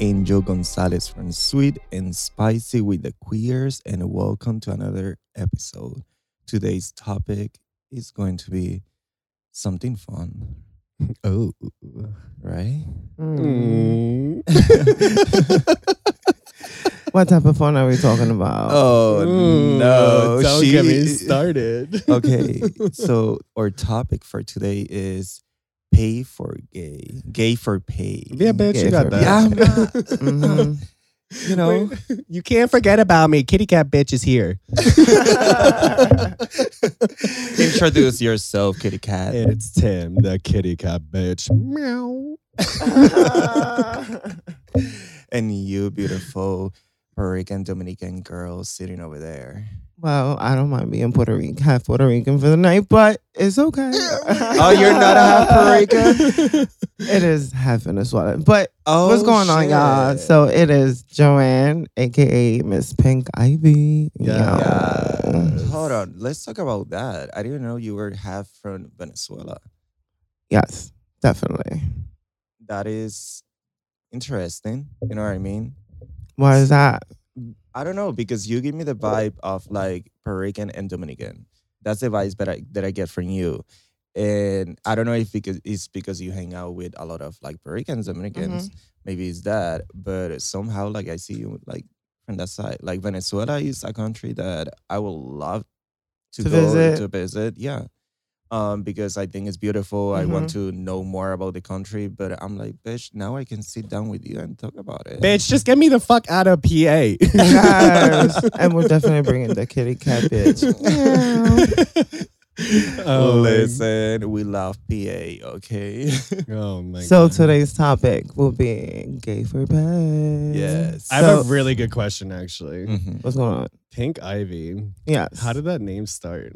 Hello, this is Angel Gonzalez from Sweet and Spicy with the Queers, and welcome to another episode. Today's topic is going to be something fun, Oh. right? Mm. What type of fun are we talking about? Oh no, Don't she get me started. okay, so our topic for today is pay for gay, gay for pay. Yeah, bitch, Yeah, you got that. Yeah, I'm not- Mhm. you know. Wait, you can't forget about me. Kitty cat bitch is here. Introduce yourself, kitty cat. It's Tim, the kitty cat bitch. Meow. and you, beautiful Puerto Rican Dominican girl sitting over there. Well, I don't mind being Puerto Rican, half Puerto Rican for the night, but it's okay. Oh, you're not a half Puerto Rican? It is half Venezuela. But Oh, what's going on, y'all? So it is Joanne, aka Miss Pink Ivy. Yeah. Yo. Hold on. Let's talk about that. I didn't know you were half from Venezuela. Yes, definitely. That is interesting. You know what I mean? Why is that? I don't know because you give me the vibe of like Puerto Rican and Dominican. That's the vibes that I that I get from you. And I don't know if because it's because you hang out with a lot of like Puerto Ricans, Dominicans. Mm-hmm. Maybe it's that, but somehow like I see you like from that side. Like Venezuela is a country that I would love to, To go visit. to visit. Yeah. Um, because I think it's beautiful. I want to know more about the country, but I'm like, bitch, now I can sit down with you and talk about it. bitch, just get me the fuck out of PA. Yes. and we're definitely bringing the kitty cat bitch. oh, Listen, we love PA, okay? Oh my so God. today's topic will be gay for pay. yes. I have a really good question actually. Mhm. What's going on? Pink Ivy. Yes. How did that name start?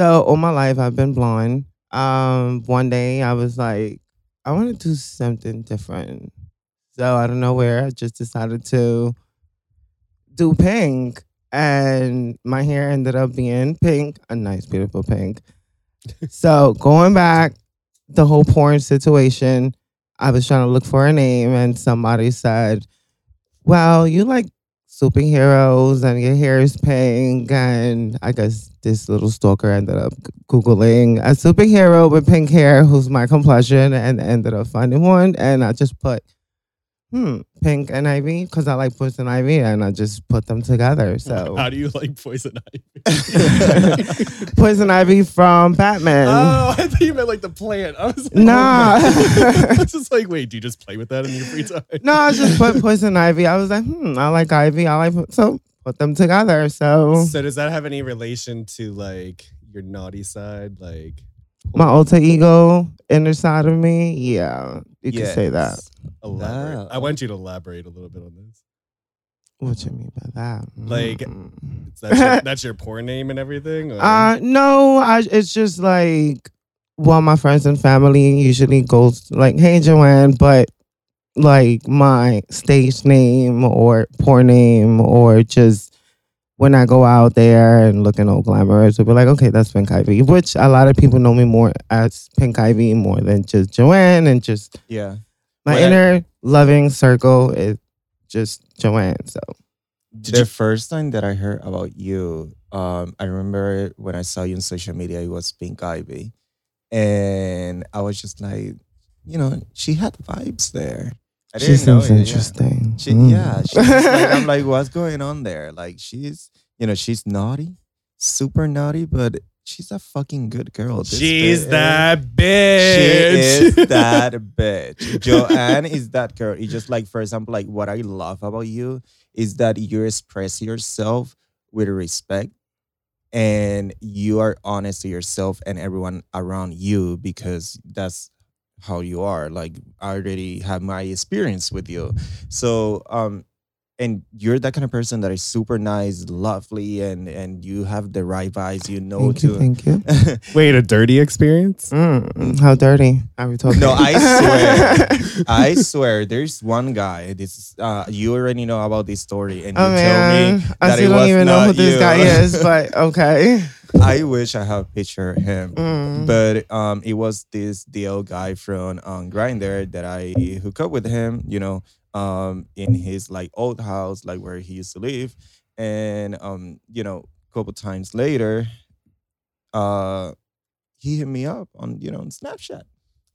So all my life I've been blonde. Um, one day I was like, I want to do something different. So I don't know where I just decided to do pink, and my hair ended up being pink, a nice, beautiful pink. so going back, the whole porn situation, I was trying to look for a name, and somebody said, "Well, you like superheroes and your hair is pink. And I guess this little stalker ended up Googling a superhero with pink hair who's my complexion and ended up finding one. And I just put, hmm, pink and ivy because I like poison ivy and I just put them together. So How do you like poison ivy? poison ivy from Batman. oh, I thought you meant like the plant. I was like, Nah. oh was just like, wait, do you just play with that in your free time? No, I just put poison ivy. I was like, hmm, I like ivy. I like, so put them together. So So does that have any relation to like your naughty side? Like my alter ego inner side of me. Yeah, you can say that. Elaborate. Wow. I want you to elaborate a little bit on this. What you mean by that? Like, Mm. That's your, that's your porn name and everything? or- uh, no, I, it's just like, well, my friends and family usually goes like, "Hey, Joanne," but like my stage name or porn name or just when I go out there and looking all glamorous, they'll be like, "Okay, that's Pink Ivy," which a lot of people know me more as Pink Ivy more than just Joanne, and just Yeah. my When I- inner loving circle is just Joanne. So the first time that I heard about you, um, I remember when I saw you on social media, it was Pink Ivy. And I was just like, you know, she had vibes there. I she didn't know seems it, yeah. interesting. She, Mm. Yeah, she's like, I'm like, what's going on there? Like, she's, you know, she's naughty, super naughty, but she's a fucking good girl. This She's bitch- that She bitch. is that bitch. Joanne is that girl. It's just like, for example, like what I love about you is that you express yourself with respect and you are honest to yourself and everyone around you because that's how you are. Like I already have my experience with you. So um and you're that kind of person that is super nice, lovely, and and you have the right vibes. You know Thank you. to. Thank you. Wait, a dirty experience? Mm, how dirty are we talking? No, I swear. I swear, there's one guy. This uh, you already know about this story, and you Oh tell man, me I that still it don't even know who this you. guy is, but okay. I wish I have a picture of him. Mm. But um, it was this DL guy from um, Grindr that I hook up with him. You know, um, in his like old house, like where he used to live, and um, you know, a couple times later, uh, he hit me up on you know on Snapchat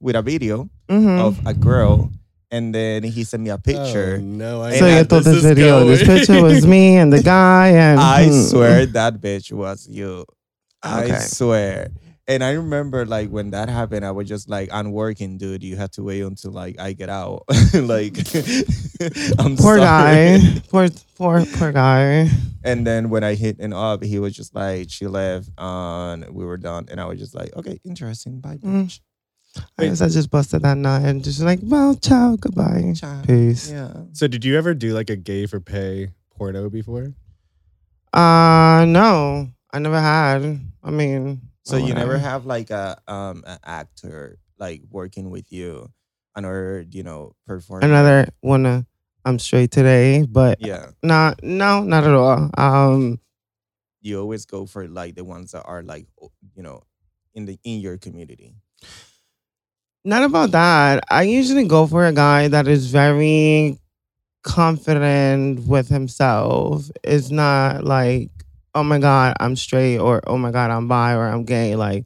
with a video Mhm. of a girl, and then he sent me a Oh, picture. no, I So you I- thought this this is video, this picture was me and the guy, and I hmm. swear that bitch was you. I swear. And I remember like when that happened, I was just like, I'm working, dude. You have to wait until like I get out. like I'm Poor sorry. guy, poor poor poor guy. And then when I hit him up, he was just like, she left and we were done. And I was just like, okay, interesting. Bye, Mm. bitch. I guess I just busted that nut and just like, well, ciao, goodbye, Ciao. peace. Yeah. So, did you ever do like a gay for pay porno before? Uh, no, I never had. I mean, So you never have like a um an actor like working with you, another you know performer. another one. I'm straight today, but Yeah, not no, not at all. Um, you always go for like the ones that are like you know in the in your community. Not about that. I usually go for a guy that is very confident with himself. It's not like, oh my God, I'm straight or oh my God, I'm bi or I'm gay. Like,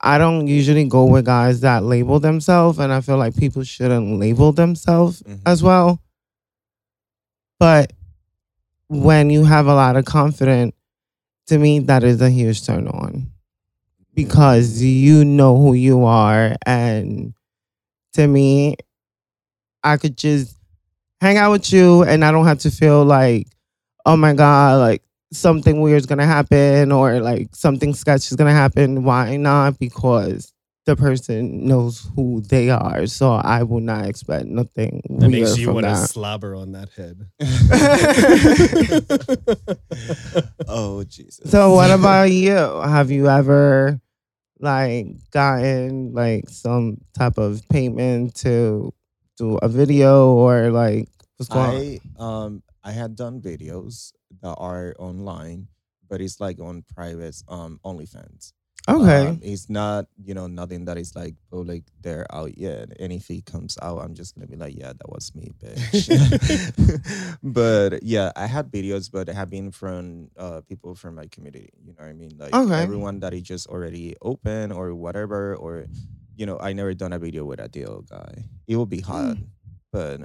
I don't usually go with guys that label themselves, and I feel like people shouldn't label themselves Mhm. as well. But when you have a lot of confidence, to me, that is a huge turn on because you know who you are. And to me, I could just hang out with you and I don't have to feel like, oh my God, like something weird is to happen or like something sketchy is to happen. Why not? Because the person knows who they are. So I will not expect nothing That weird makes you want to slobber on that head. oh Jesus. So what about you? Have you ever like gotten like some type of payment to do a video or like what's going on? I um I had done videos that are online, but it's like on private um OnlyFans. Okay. Um, it's not, you know, nothing that is like public there out yet. And if it comes out, I'm just gonna be like, yeah, that was me, bitch. but yeah, I had videos, but they have been from uh people from my community. You know what I mean? Like Okay. everyone that is just already open or whatever, or you know, I never done a video with a DL guy. It will be hard, but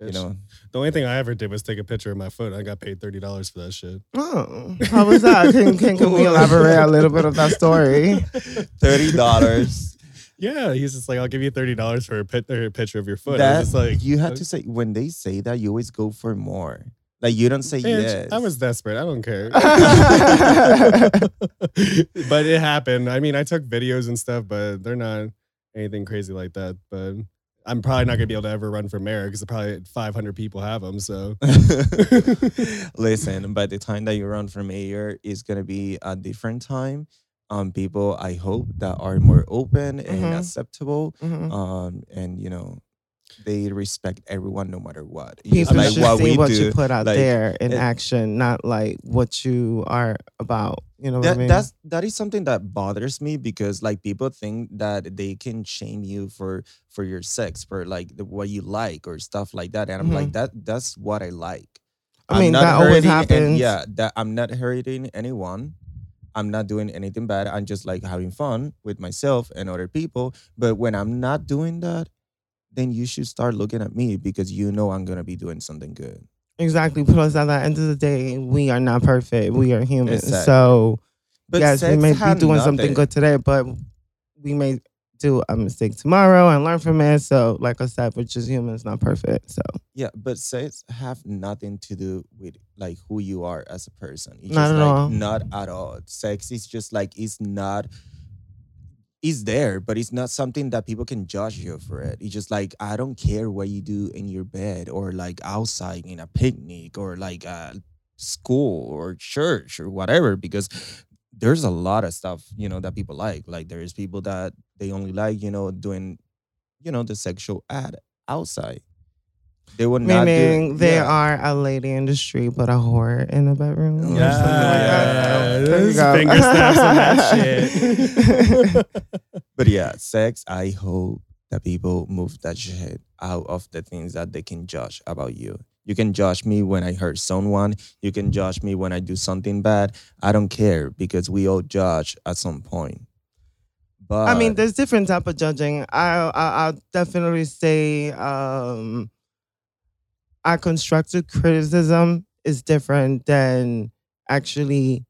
you know, The only thing I ever did was take a picture of my foot. I got paid thirty dollars for that shit. oh, how was that? Can, can, can we elaborate a little bit of that story? thirty dollars. Yeah, he's just like, I'll give you thirty dollars for a, pit- a picture of your foot. I that just like, you have uh, to say when they say that, you always go for more. Like you don't say "Bitch, yes. I was desperate. I don't care. but it happened. I mean, I took videos and stuff, but they're not anything crazy like that. But I'm probably not gonna be able to ever run for mayor because probably 500 people have them. So Listen, by the time that you run for mayor, is gonna be a different time. Um, people, I hope that are more open and Mhm. acceptable. Mhm. Um, and you know, they respect everyone no matter what. People like should what see what do. you put out like, there in it- action, not like what you are about. You know what that, I mean? that's that is something that bothers me because like people think that they can shame you for for your sex for like the, what you like or stuff like that and i'm like that that's what i like Mm-hmm. I mean, that always happens. yeah that i'm not hurting anyone i'm not doing anything bad i'm just like having fun with myself and other people but when i'm not doing that then you should start looking at me because you know i'm gonna be doing something good Exactly. Plus, at the end of the day, we are not perfect. We are human. Exactly. So, but yes, we may be doing something good today, but we may do a mistake tomorrow and learn from it. So, like I said, we're just humans, not perfect. So, Yeah, but sex have nothing to do with like who you are as a person. It's Not just at like all. not at all. Sex is just like it's not it's there, but it's not something that people can judge you for it. It's just like I don't care what you do in your bed or like outside in a picnic or like a school or church or whatever because there's a lot of stuff you know that people like. Like there's people that they only like you know doing you know the sexual ad outside. They would not do- Meaning they yeah. are a lady in the street, but a whore in the bedroom. or something like that. Yeah, There you go. finger snaps and that shit. But yeah, sex, I hope that people move that shit out of the things that they can judge about you. You can judge me when I hurt someone. You can judge me when I do something bad. I don't care because we all judge at some point. But I mean, there's different type of judging. I, I I'll definitely say um our constructive criticism is different than actually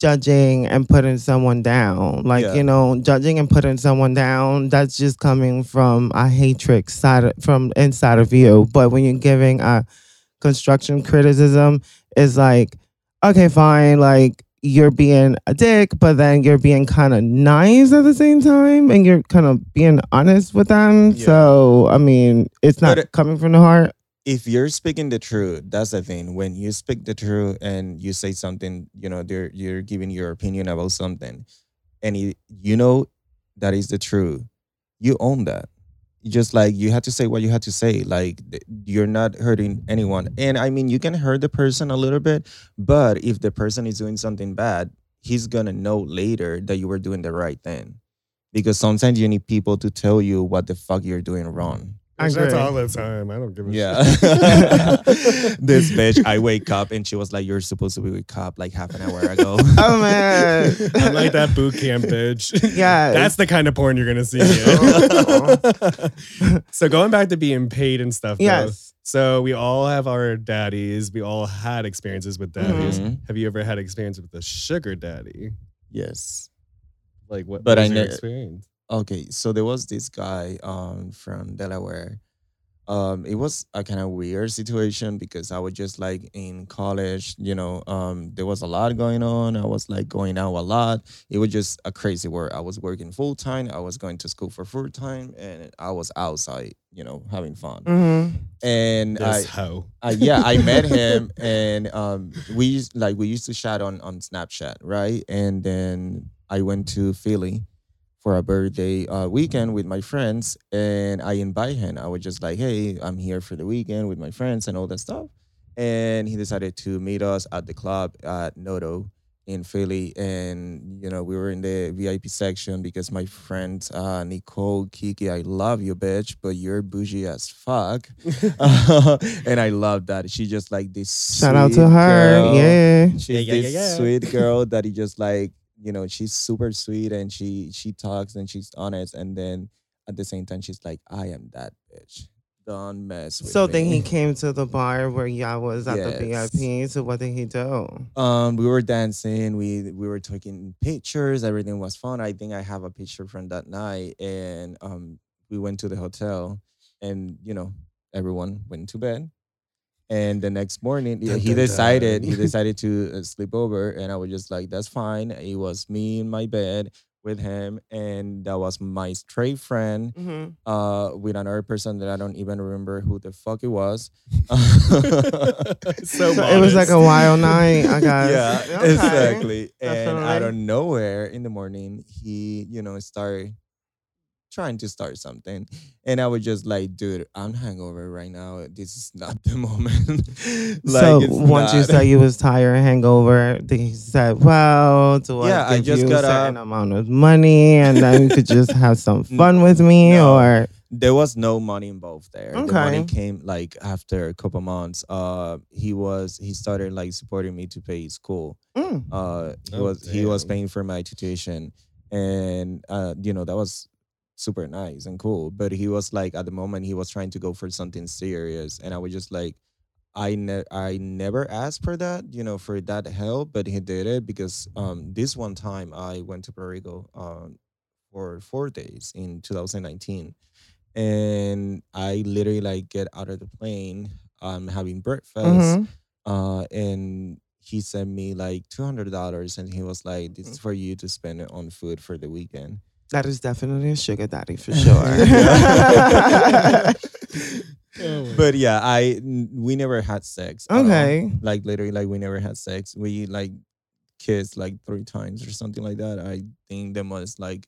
judging and putting someone down. Like, Yeah. you know, judging and putting someone down, that's just coming from a hatred side of, from inside of you. But when you're giving a construction criticism, is like, okay, fine, like you're being a dick, but then you're being kind of nice at the same time and you're kind of being honest with them. Yeah. So, I mean, it's not it- coming from the heart. If you're speaking the truth, that's the thing. When you speak the truth and you say something, you know, they're, you're giving your opinion about something, and you, you know that is the truth, you own that. Just like you have to say what you have to say. Like you're not hurting anyone, and I mean you can hurt the person a little bit, but if the person is doing something bad, he's gonna know later that you were doing the right thing, because sometimes you need people to tell you what the fuck you're doing wrong. I That's agree. all the time. I don't give a shit. Yeah. shit. this bitch, I wake up and she was like, You're supposed to be wake up like half an hour ago. Oh, man. I'm like that boot camp bitch. Yeah. That's the kind of porn you're gonna see. Oh. so going back to being paid and stuff. though, yes. So we all have our daddies. We all had experiences with daddies. Mhm. Have you ever had experience with a sugar daddy? Yes. Like what? But what I was your ne- experience. Okay. So there was this guy um from Delaware. Um, it was a kind of weird situation because I was just like in college, you know, um, there was a lot going on. I was like going out a lot. It was just a crazy work. I was working full time. I was going to school for full time, and I was outside, you know, having fun. Mm-hmm. And I, hoe. uh, yeah, I met him, and um, we used like we used to chat on on Snapchat, right? And then I went to Philly for a birthday uh, weekend with my friends, and I invite him. I was just like, "Hey, I'm here for the weekend with my friends and all that stuff." And he decided to meet us at the club at Noto in Philly, and you know we were in the VIP section because my friend uh, Nicole Kiki, I love you, bitch, but you're bougie as fuck. and I love that. She just like this. Shout out to her. girl. Yeah. She's Yeah, yeah, yeah, this yeah. sweet girl that he just like, you know, she's super sweet and she she talks and she's honest. And then at the same time, she's like, I am that bitch. Don't mess with So me. then he came to the bar where y'all was at the VIP. So what did he do? Um, we were dancing. We we were taking pictures. Everything was fun. I think I have a picture from that night. And um, we went to the hotel, and you know, everyone went to bed. And the next morning, Dun, he dun, decided he decided to uh, sleep over, and I was just like, "That's fine." It was me in my bed with him, and that was my straight friend Mm-hmm. uh, with another person that I don't even remember who the fuck it was. So So it was like a wild night, I guess. Yeah, Okay. exactly. And Definitely. out of nowhere in the morning, he, you know, started trying to start something. And I was just like, dude, I'm hangover right now. This is not the moment. so it's once you said you was tired, hangover, then he said, "Well, do I Yeah, I give just you got a certain up. amount of money, and then you could just have some fun with me?" No. Or there was no money involved there. The money Okay. came like after a couple months. Uh, he was he started like supporting me to pay school. Mm. Uh, he Oh, was he was paying for my tuition, and uh, you know that was super nice and cool. But he was like at the moment he was trying to go for something serious, and I was just like, I ne- I never asked for that, you know, for that help, but he did it because um this one time I went to Puerto Rico um for four days in 2019, and I literally like get out of the plane, um having breakfast Mhm. uh, and he sent me like two hundred dollars, and he was like, "This is for you to spend it on food for the weekend." That is definitely a sugar daddy for sure. Oh But yeah, I we never had sex. okay. Like literally, like we never had sex. We like kissed like three times or something like that. I think the most like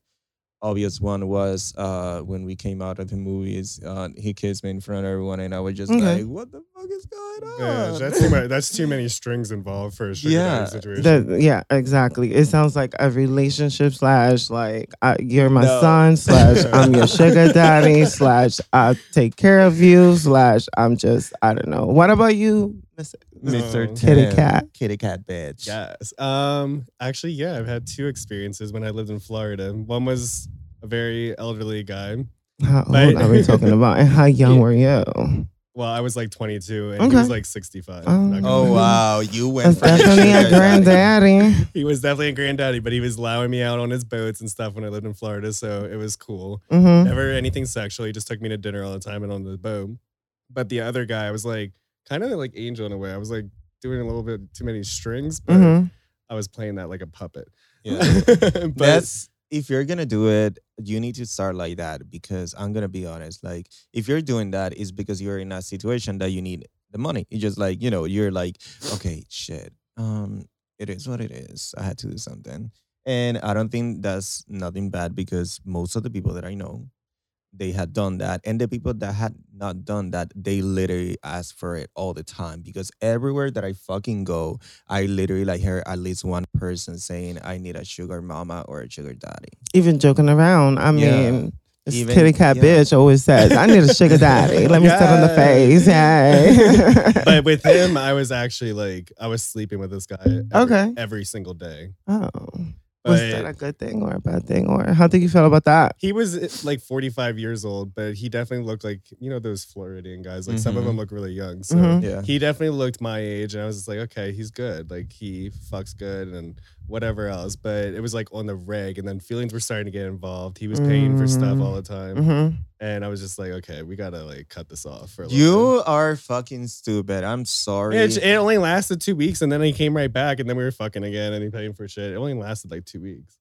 obvious one was uh when we came out of the movies. Uh, he kissed me in front of everyone, and I was just Okay. like, "What the fuck is going on?" Yeah, that's too much. That's too many strings involved for a sugar Yeah. daddy situation. The- yeah, exactly. It sounds like a relationship slash like uh, you're my No. son slash I'm your sugar daddy slash I take care of you slash I'm just I don't know. What about you, Mr. Mr. No. Kitty cat? kitty cat bitch. Yes. Um. Actually, yeah, I've had two experiences when I lived in Florida. One was a very elderly guy. How old But- are we talking about? And how young Yeah. were you? Well, I was like 22, and he Okay. was like 65. Oh. Not gonna Oh wow, you went. That's from definitely a granddaddy. He was definitely a granddaddy, but he was allowing me out on his boats and stuff when I lived in Florida, so it was cool. hmm Never anything sexual. He just took me to dinner all the time and on the boat. But the other guy, I was like kind of like Angel in a way. I was like doing a little bit too many strings, but hmm I was playing that like a puppet. Yeah. but That's if you're gonna do it, you need to start like that because I'm gonna be honest. Like if you're doing that, it's because you're in a situation that you need the money. You just like you know you're like okay shit. Um, it is what it is. I had to do something, and I don't think that's nothing bad because most of the people that I know, they had done that, and the people that had not done that, they literally ask for it all the time because everywhere that I fucking go, I literally like hear at least one person saying I need a sugar mama or a sugar daddy. Even joking around. I Yeah. mean, this Even- kitty cat yeah. bitch always says, I need a sugar daddy. Let me sit on the face. Yay. but with him, I was actually like I was sleeping with this guy every, Okay. every single day. oh. Was But that a good thing or a bad thing? Or how do you feel about that? he was eh, like 45 years old, but he definitely looked like you know those Floridian guys. Like some of Mhm. them look really young. So Mhm. Yeah. he definitely looked my age, and I was just like, okay, he's good. Like he fucks good and whatever else. But it was like on the reg, and then feelings were starting to get involved. He was paying for stuff all the time, hmm and I was just like, okay, we gotta like cut this off for a little You are fucking stupid. I'm sorry. It, it only lasted two weeks, and then he came right back, and then we were fucking again, and he paying for shit. It only lasted like two weeks.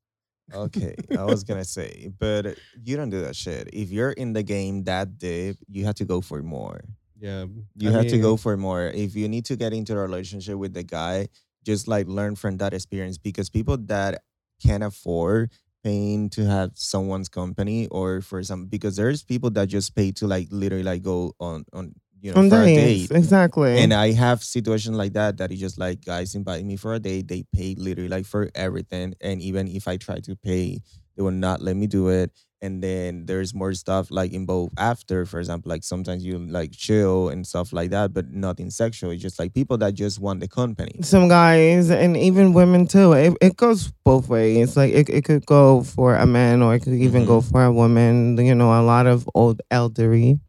okay, I was gonna say, but you don't do that shit. If you're in the game that deep, you have to go for more. Yeah, You I have to go for more. If you need to get into a relationship with the guy, just like learn from that experience because people that can't afford paying to have someone's company or for some because there's people that just pay to like literally like go on on you know On for a date. Exactly. And I have situations like that that is just like guys invite me for a date. They pay literally like for everything. And even if I try to pay, they will not let me do it. And then there's more stuff like involved after, for example, like sometimes you like chill and stuff like that, but nothing sexual. It's just like people that just want the company. some guys and even women too. It, it goes both ways. Like it, it could go for a man or it could even go for a woman. You know, a lot of old elderly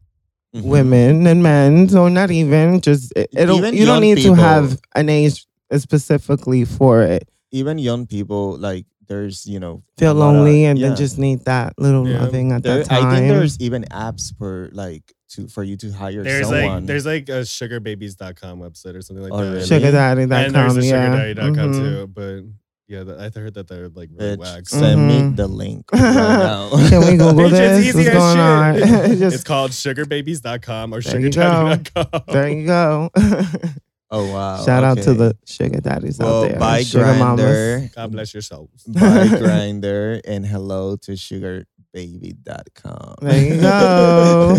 Mhm. women and men. So not even just it, it'll, Even you don't need people. to have an age specifically for it. Even young people, like there's, you know, Feel a lot of- lonely and yeah. then just need that little Yeah. loving at There- that time. I think there's even apps for like to for you to hire there's someone. like there's like a sugarbabies.com website or something like Oh, that. really? sugardaddy.com. and there's a yeah. sugardaddy.com Mhm. too. But yeah, I heard that they're like really Bitch, whack. send me Mhm. the link right now. Can we Google Bitch, this? it's easy as going on? just- it's called sugarbabies.com or There you sugardaddy.com. there you go. Oh wow! Shout out to the sugar daddies well, out there. buy sugar mamas. Grindr, God bless yourselves. buy Grindr, and hello to sugarbaby.com. There you go.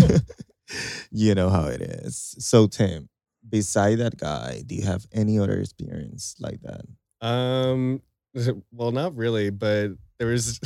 you know how it is. So Tim, beside that guy, do you have any other experience like that? Um, well, not really, but there was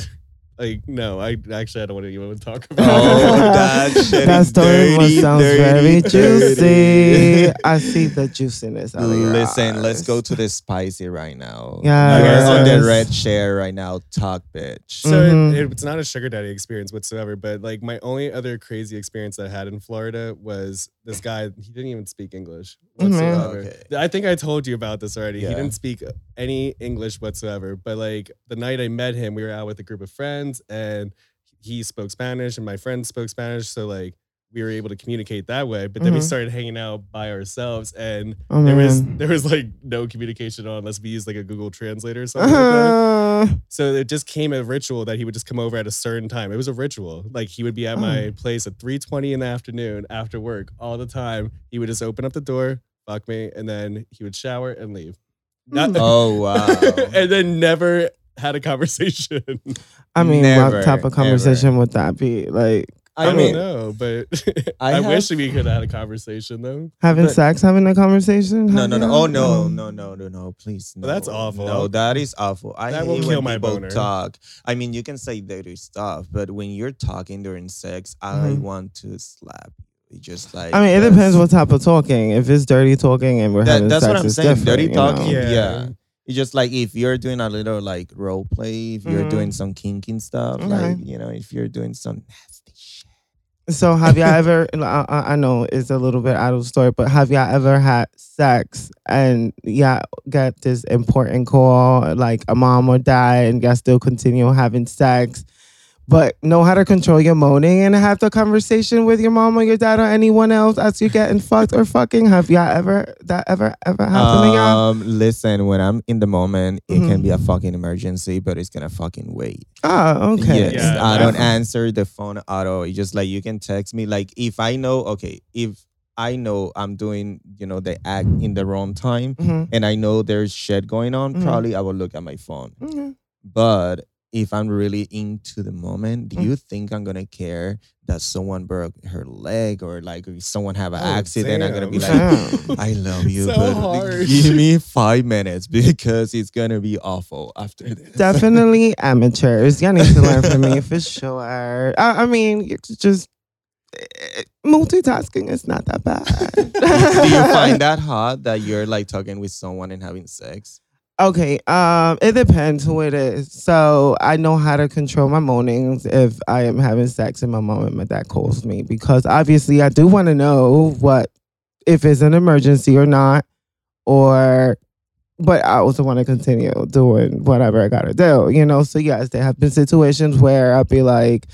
like no. I actually I don't want to even talk about. Oh, it. that shit that is story must dirty, sounds dirty, very dirty. juicy. I see the juiciness out of Listen, let's go to the spicy right now. Yes. You're on the red chair right now. Talk, bitch. So Mhm. it, it's not a sugar daddy experience whatsoever, but like my only other crazy experience I had in Florida was this guy. He didn't even speak English Mhm. whatsoever. Okay. I think I told you about this already. He didn't speak any English whatsoever. But like the night I met him, we were out with a group of friends and he spoke Spanish and my friend spoke Spanish. So like we were able to communicate that way. But then we Mhm. started hanging out by ourselves and Oh, there was there was like no communication on unless we used like a Google translator or something like that. Uh, So it just came a ritual that he would just come over at a certain time. It was a ritual. Like he would be at my place at 3:20 in the afternoon after work all the time. He would just open up the door, fuck me, and then he would shower and leave. Not- Oh wow. and then never had a conversation. I mean, Never, what type of conversation would that be? Like I, I don't know, but I I, wish we could have had a conversation though. having But- sex, having a conversation. No, no, no. Oh no, no, no, no, no! Please, no. That's awful. No, that is awful. I That will kill when my people boner. talk. I mean, you can say dirty stuff, but when you're talking during sex, I Mhm. want to slap you. Just like I mean, it depends what type of talking. If it's dirty talking and we're That- having that's sex, what I'm saying. different, Dirty you know? talking. Yeah. Yeah. It's just like if you're doing a little like role play, if you're Mhm. doing some kinking stuff, Okay. like you know, if you're doing some nasty shit. So have y'all ever? I, I know it's a little bit out of story, but have y'all ever had sex and yeah got this important call like a mom or dad and y'all still continue having sex, but know how to control your moaning and have the conversation with your mom or your dad or anyone else as you're getting fucked or fucking? Have y'all ever that ever ever happened to y'all? Um, listen, when I'm in the moment, it Mhm. can be a fucking emergency, but it's gonna fucking wait. Oh, okay. Yes, Yeah, I don't answer the phone at all. It's just like you can text me. Like if I know, okay, if I know I'm doing, you know, the act in the wrong time, Mhm. and I know there's shit going on, Mhm. probably I will look at my phone. Okay. But if I'm really into the moment, do Mm. you think I'm gonna care that someone broke her leg or like if someone have an Oh, accident? I'm gonna be like, I love you, So but hard. give me five minutes because it's gonna be awful after this. Definitely amateurs. Y'all need to learn from me for sure. I, I mean, it's just eh, multitasking is not that bad. Do you find that hot that you're like talking with someone and having sex? Okay, um, it depends who it is. So I know how to control my moanings if I am having sex and my mom and my dad calls me because obviously I do want to know what if it's an emergency or not, or but I also want to continue doing whatever I gotta do, you know. So yes, there have been situations where I'll be like,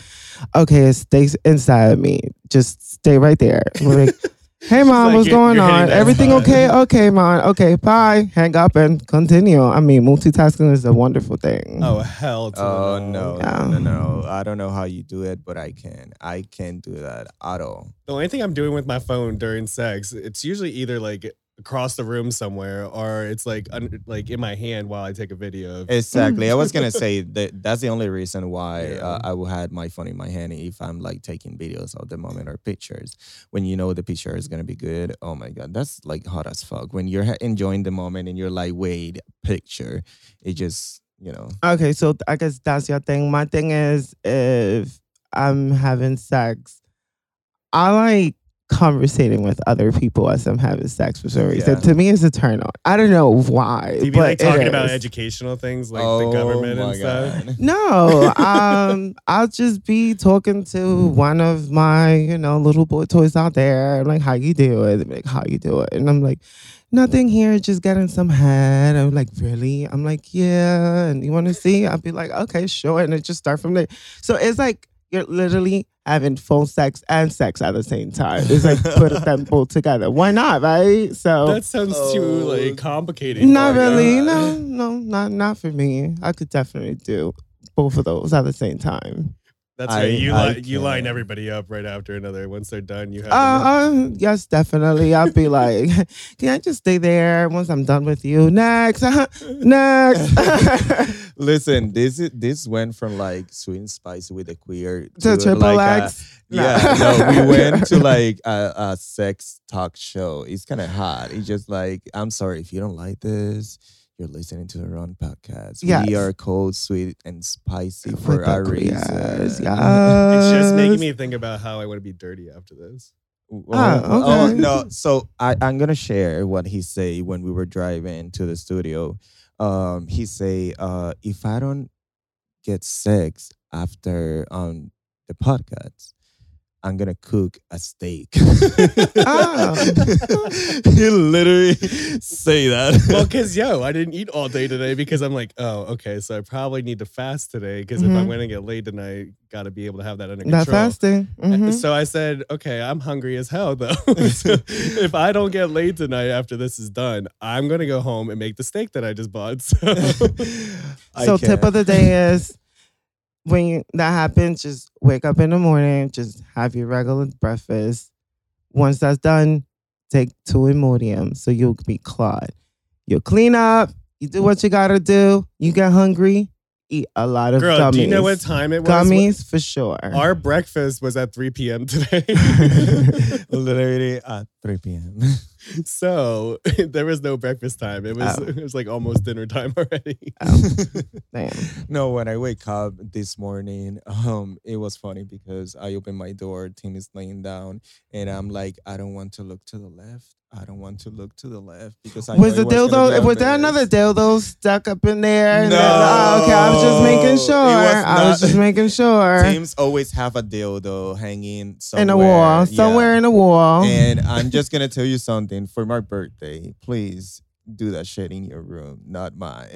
okay, stay inside of me, just stay right there. Like, Hey mom, like, what's you're- going you're on? Everything spot. okay? Okay, mom. Okay, bye. Hang up and continue. I mean, multitasking is a wonderful thing. Oh hell! To Oh the no, Yeah. no, no, no! I don't know how you do it, but I can. I can't do that at all. The only thing I'm doing with my phone during sex, it's usually either like across the room somewhere or it's like un- like in my hand while I take a video. Of, Exactly. I was gonna say that that's the only reason why Yeah. uh, I will have my phone in my hand if I'm like taking videos of the moment or pictures. When you know the picture is gonna be good, oh my god, that's like hot as fuck. When you're ha- enjoying the moment and you're like, wait, picture, it just you know. Okay, so I guess that's your thing. My thing is if I'm having sex, I like conversating with other people as I'm having sex for some reason. Yeah. To me, it's a turn on. I don't know why. Do you be but like talking about educational things like oh the government my and stuff? No, um, I'll just be talking to one of my, you know, little boy toys out there. I'm like, how you do it? Like, how you do it? And I'm like, nothing here, just getting some head. I'm like, really? I'm like, yeah. And you want to see? I'll be like, okay, sure. And it just start from there. So it's like you're literally having phone sex and sex at the same time. It's like put them both together. Why not, right? So That sounds too Oh. like complicated. not really. God. No, no, not not for me. I could definitely do both of those at the same time. That's I- right. You I li- you line everybody up right after another. Once they're done, you have. Uh, uh, yes, definitely. I'll be like, can I just stay there once I'm done with you? Next, next. Listen, this is this went from like sweet and spicy with a queer to triple like a- X. Yeah, no, we went to like a, a sex talk show. It's kind of hot. It's just like, I'm sorry if you don't like this. You're listening to the wrong podcast. Yes. We are cold, sweet, and spicy for the our queers, reason. yes. it's just making me think about how I want to be dirty after this. Oh, oh, okay. no. So I, I'm gonna share what he say when we were driving to the studio. Um, he say, uh, if I don't get sex after um the podcast, I'm gonna cook a steak. Ah. he literally say that. well, because yo, I didn't eat all day today because I'm like, oh, okay, so I probably need to fast today because if I'm Mhm. going to get laid tonight, got to be able to have that under That control. fasting. Mhm. So I said, okay, I'm hungry as hell though. so if I don't get laid tonight after this is done, I'm gonna go home and make the steak that I just bought. So so tip of the day is when you, that happens, just wake up in the morning, just have your regular breakfast. Once that's done, take two Imodium so you'll be clawed. You clean up, you do what you gotta do. You get hungry, eat a lot of Girl, gummies. do you know what time it was? Gummies for sure. Our breakfast was at 3 p.m. today. Literally at 3 p.m. so there was no breakfast time. It was Oh. it was like almost dinner time already. Oh, damn. no, when I wake up this morning, um, it was funny because I open my door, Tim is laying down, and I'm like, I don't want to look to the left. I don't want to look to the left because I Was know the it gonna be dildo? Was there mess. another dildo stuck up in there? No, then- oh, okay. I was just making sure. was I was just making sure. Teams always have a dildo hanging somewhere in a wall, yeah. somewhere in a wall. And I'm just gonna tell you something. For my birthday, please do that shit in your room, not mine.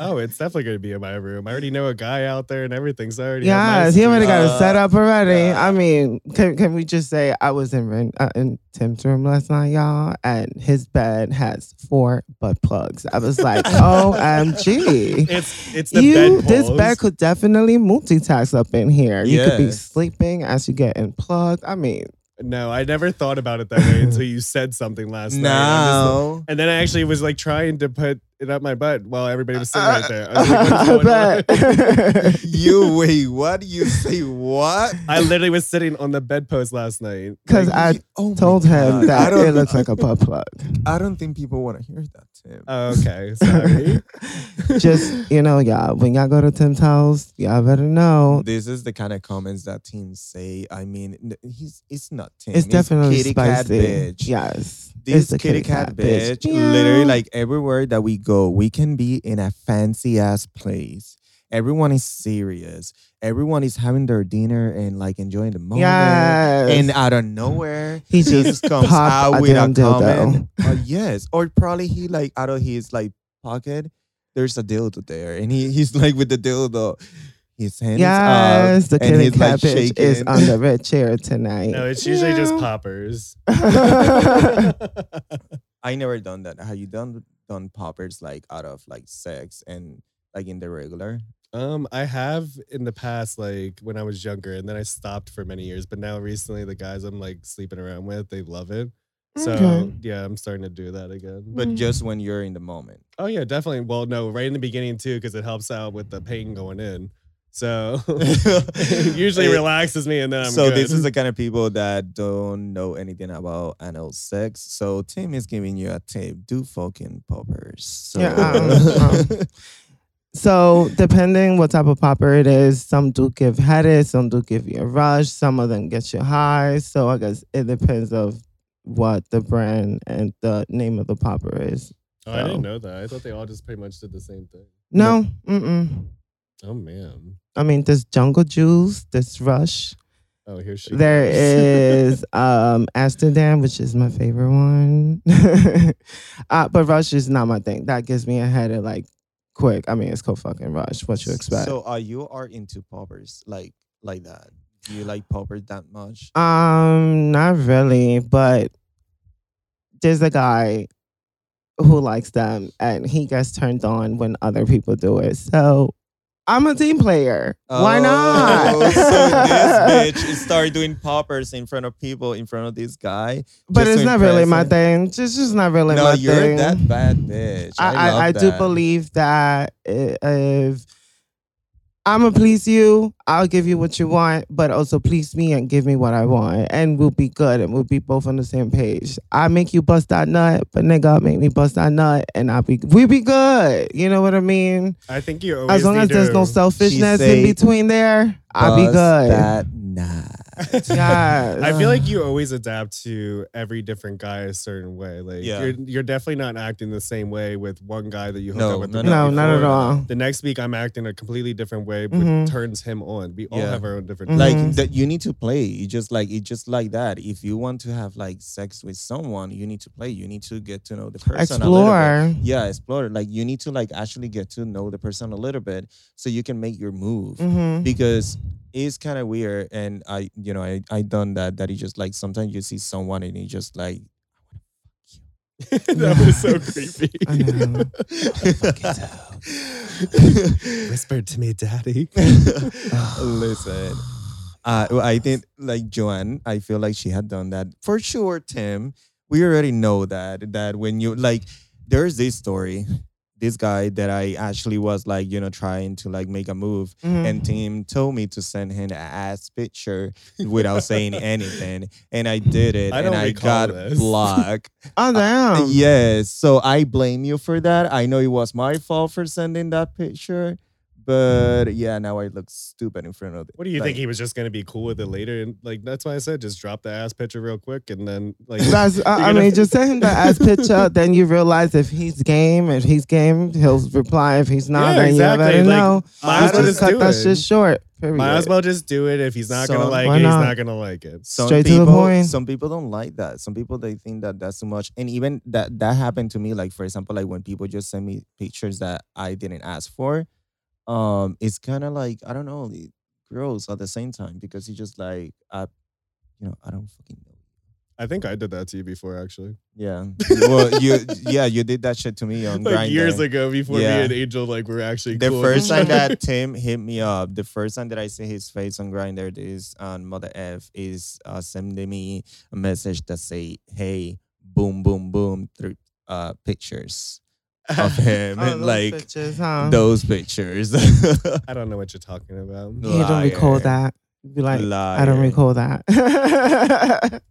Oh, it's definitely gonna be in my room. I already know a guy out there and everything's so already have my Yes, he already got it set up already. yeah. I mean, can can we just say I was in uh, in Tim's room last night, y'all, and his bed has four butt plugs. I was like, OMG. It's it's the You, bed this bed could definitely multitask up in here. You could be sleeping as you get unplugged. I mean, No, I never thought about it that way until you said something last night. I'm just like- And then I actually was like trying to put it up my butt while everybody was sitting Uh, right there. I was like, what's going on? bet. you wait. What do you say? What? I literally was sitting on the bedpost last night. Because Like, I oh my told him God. I that don't- it looks like a butt plug. I don't think people want to hear that, Tim. Okay, sorry. Just you know, y'all. When y'all go to Tim's house, y'all better know this is the kind of comments that teens say. I mean, n- he's it's not Tim. it's definitely kitty spicy. cat bitch. Yes, This kitty, cat, bitch, literally like everywhere that we go, we can be in a fancy ass place. Everyone is serious. Everyone is having their dinner and like enjoying the moment. Yes. And out of nowhere, he he just just comes out a with a dildo. comment. Uh, yes, or probably he like out of his like pocket, there's a dildo there, and he he's like with the dildo, his hands Yes, up, the and kitty he's like cat is on the red chair tonight. No, it's usually just poppers. I never done that. Have you done done poppers like out of like sex and like in the regular? Um, I have in the past, like when I was younger, and then I stopped for many years. But now recently, the guys I'm like sleeping around with, they love it. So Okay. yeah, I'm starting to do that again. But Mm. just when you're in the moment. Oh yeah, definitely. Well, no, right in the beginning too, because it helps out with the pain going in. So it usually Eh, relaxes me, and then I'm so good. this is the kind of people that don't know anything about anal sex. So Tim is giving you a tip: do fucking poppers. So, Yeah, um, um, So depending what type of popper it is, some do give headache, some do give you a rush, some of them get you high. So I guess it depends of what the brand and the name of the popper is. oh, I didn't know that. I thought they all just pretty much did the same thing. No, mm-mm. Oh man. I mean, there's Jungle Juice, there's Rush. Oh, here she. There is um Amsterdam, which is my favorite one. uh, but Rush is not my thing. That gives me a headache like quick. I mean, it's called fucking Rush. What you expect? So are you are into poppers like like that? Do you like poppers that much? Um, not really, but there's a guy who likes them and he gets turned on when other people do it. So I'm a team player. Why oh, not? Oh, so this bitch started doing poppers in front of people, in front of this guy. but it's not really impress my thing. Just just not really no, my thing. No, you're that bad bitch. I, I, I do believe that if I'm gonna please you, I'll give you what you want, but also please me and give me what I want, and we'll be good, and we'll be both on the same page. I make you bust that nut, but nigga make me bust that nut, and I'll be we be good. You know what I mean? I think you always As long as there's no selfishness in between there, I'll be good. That nut. Yes. I feel like you always adapt to every different guy a certain way. Like Yeah. you're you're definitely not acting the same way with one guy that you hook No, up with. no, the no, not at all. The next week I'm acting a completely different way, but Mhm. turns him on. We all Yeah. have our own different. Mhm. like that you need to play you just like it just like that if you want to have like sex with someone you need to play you need to get to know the person a little bit. explore. yeah explore like you need to like actually get to know the person a little bit so you can make your move hmm because it's kind of weird and i you know i i done that that you just like sometimes you see someone and you just like that was so creepy. I know. Whispered to me, Daddy. Listen, uh, I think like Joanne, I feel like she had done that for sure. Tim, we already know that that when you like, there's this story, this guy that I actually was like, you know, trying to like make a move, Mhm. and Tim told me to send him an ass picture without saying anything, and I did it, I and I got this. blocked. oh damn. Yes, so I blame you for that. I know it was my fault for sending that picture, but yeah, now I look stupid in front of. What do you like, think he was just gonna be cool with it later? And like that's why I said just drop the ass picture real quick and then like That's, I, I mean, just send him the ass picture. Then you realize if he's game, if he's game, he'll reply. If he's not, Yeah, then exactly. you better Like, know. might You as well just just cut do that shit short. Period. might as well just do it. If he's not gonna like Why it, he's not? not gonna like it. Some Straight to the point. Some people don't like that. Some people they think that that's too much, and even that that happened to me. Like for example, like when people just send me pictures that I didn't ask for, um, it's kind of like I don't know, it gross at the same time because you just like I, you know, I don't fucking know. I think I did that to you before actually. Yeah, well, you yeah, you did that shit to me on Like Grindr. years ago before Yeah. me and Angel like were actually The cool. first time that Tim hit me up, the first time that I see his face on Grindr, this on Mother F is uh, sending me a message that say, "Hey, boom, boom, boom," through uh, pictures of him, Oh, and like pictures, huh? those pictures. I don't know what you're talking about. you don't recall that. Be like, I don't recall that.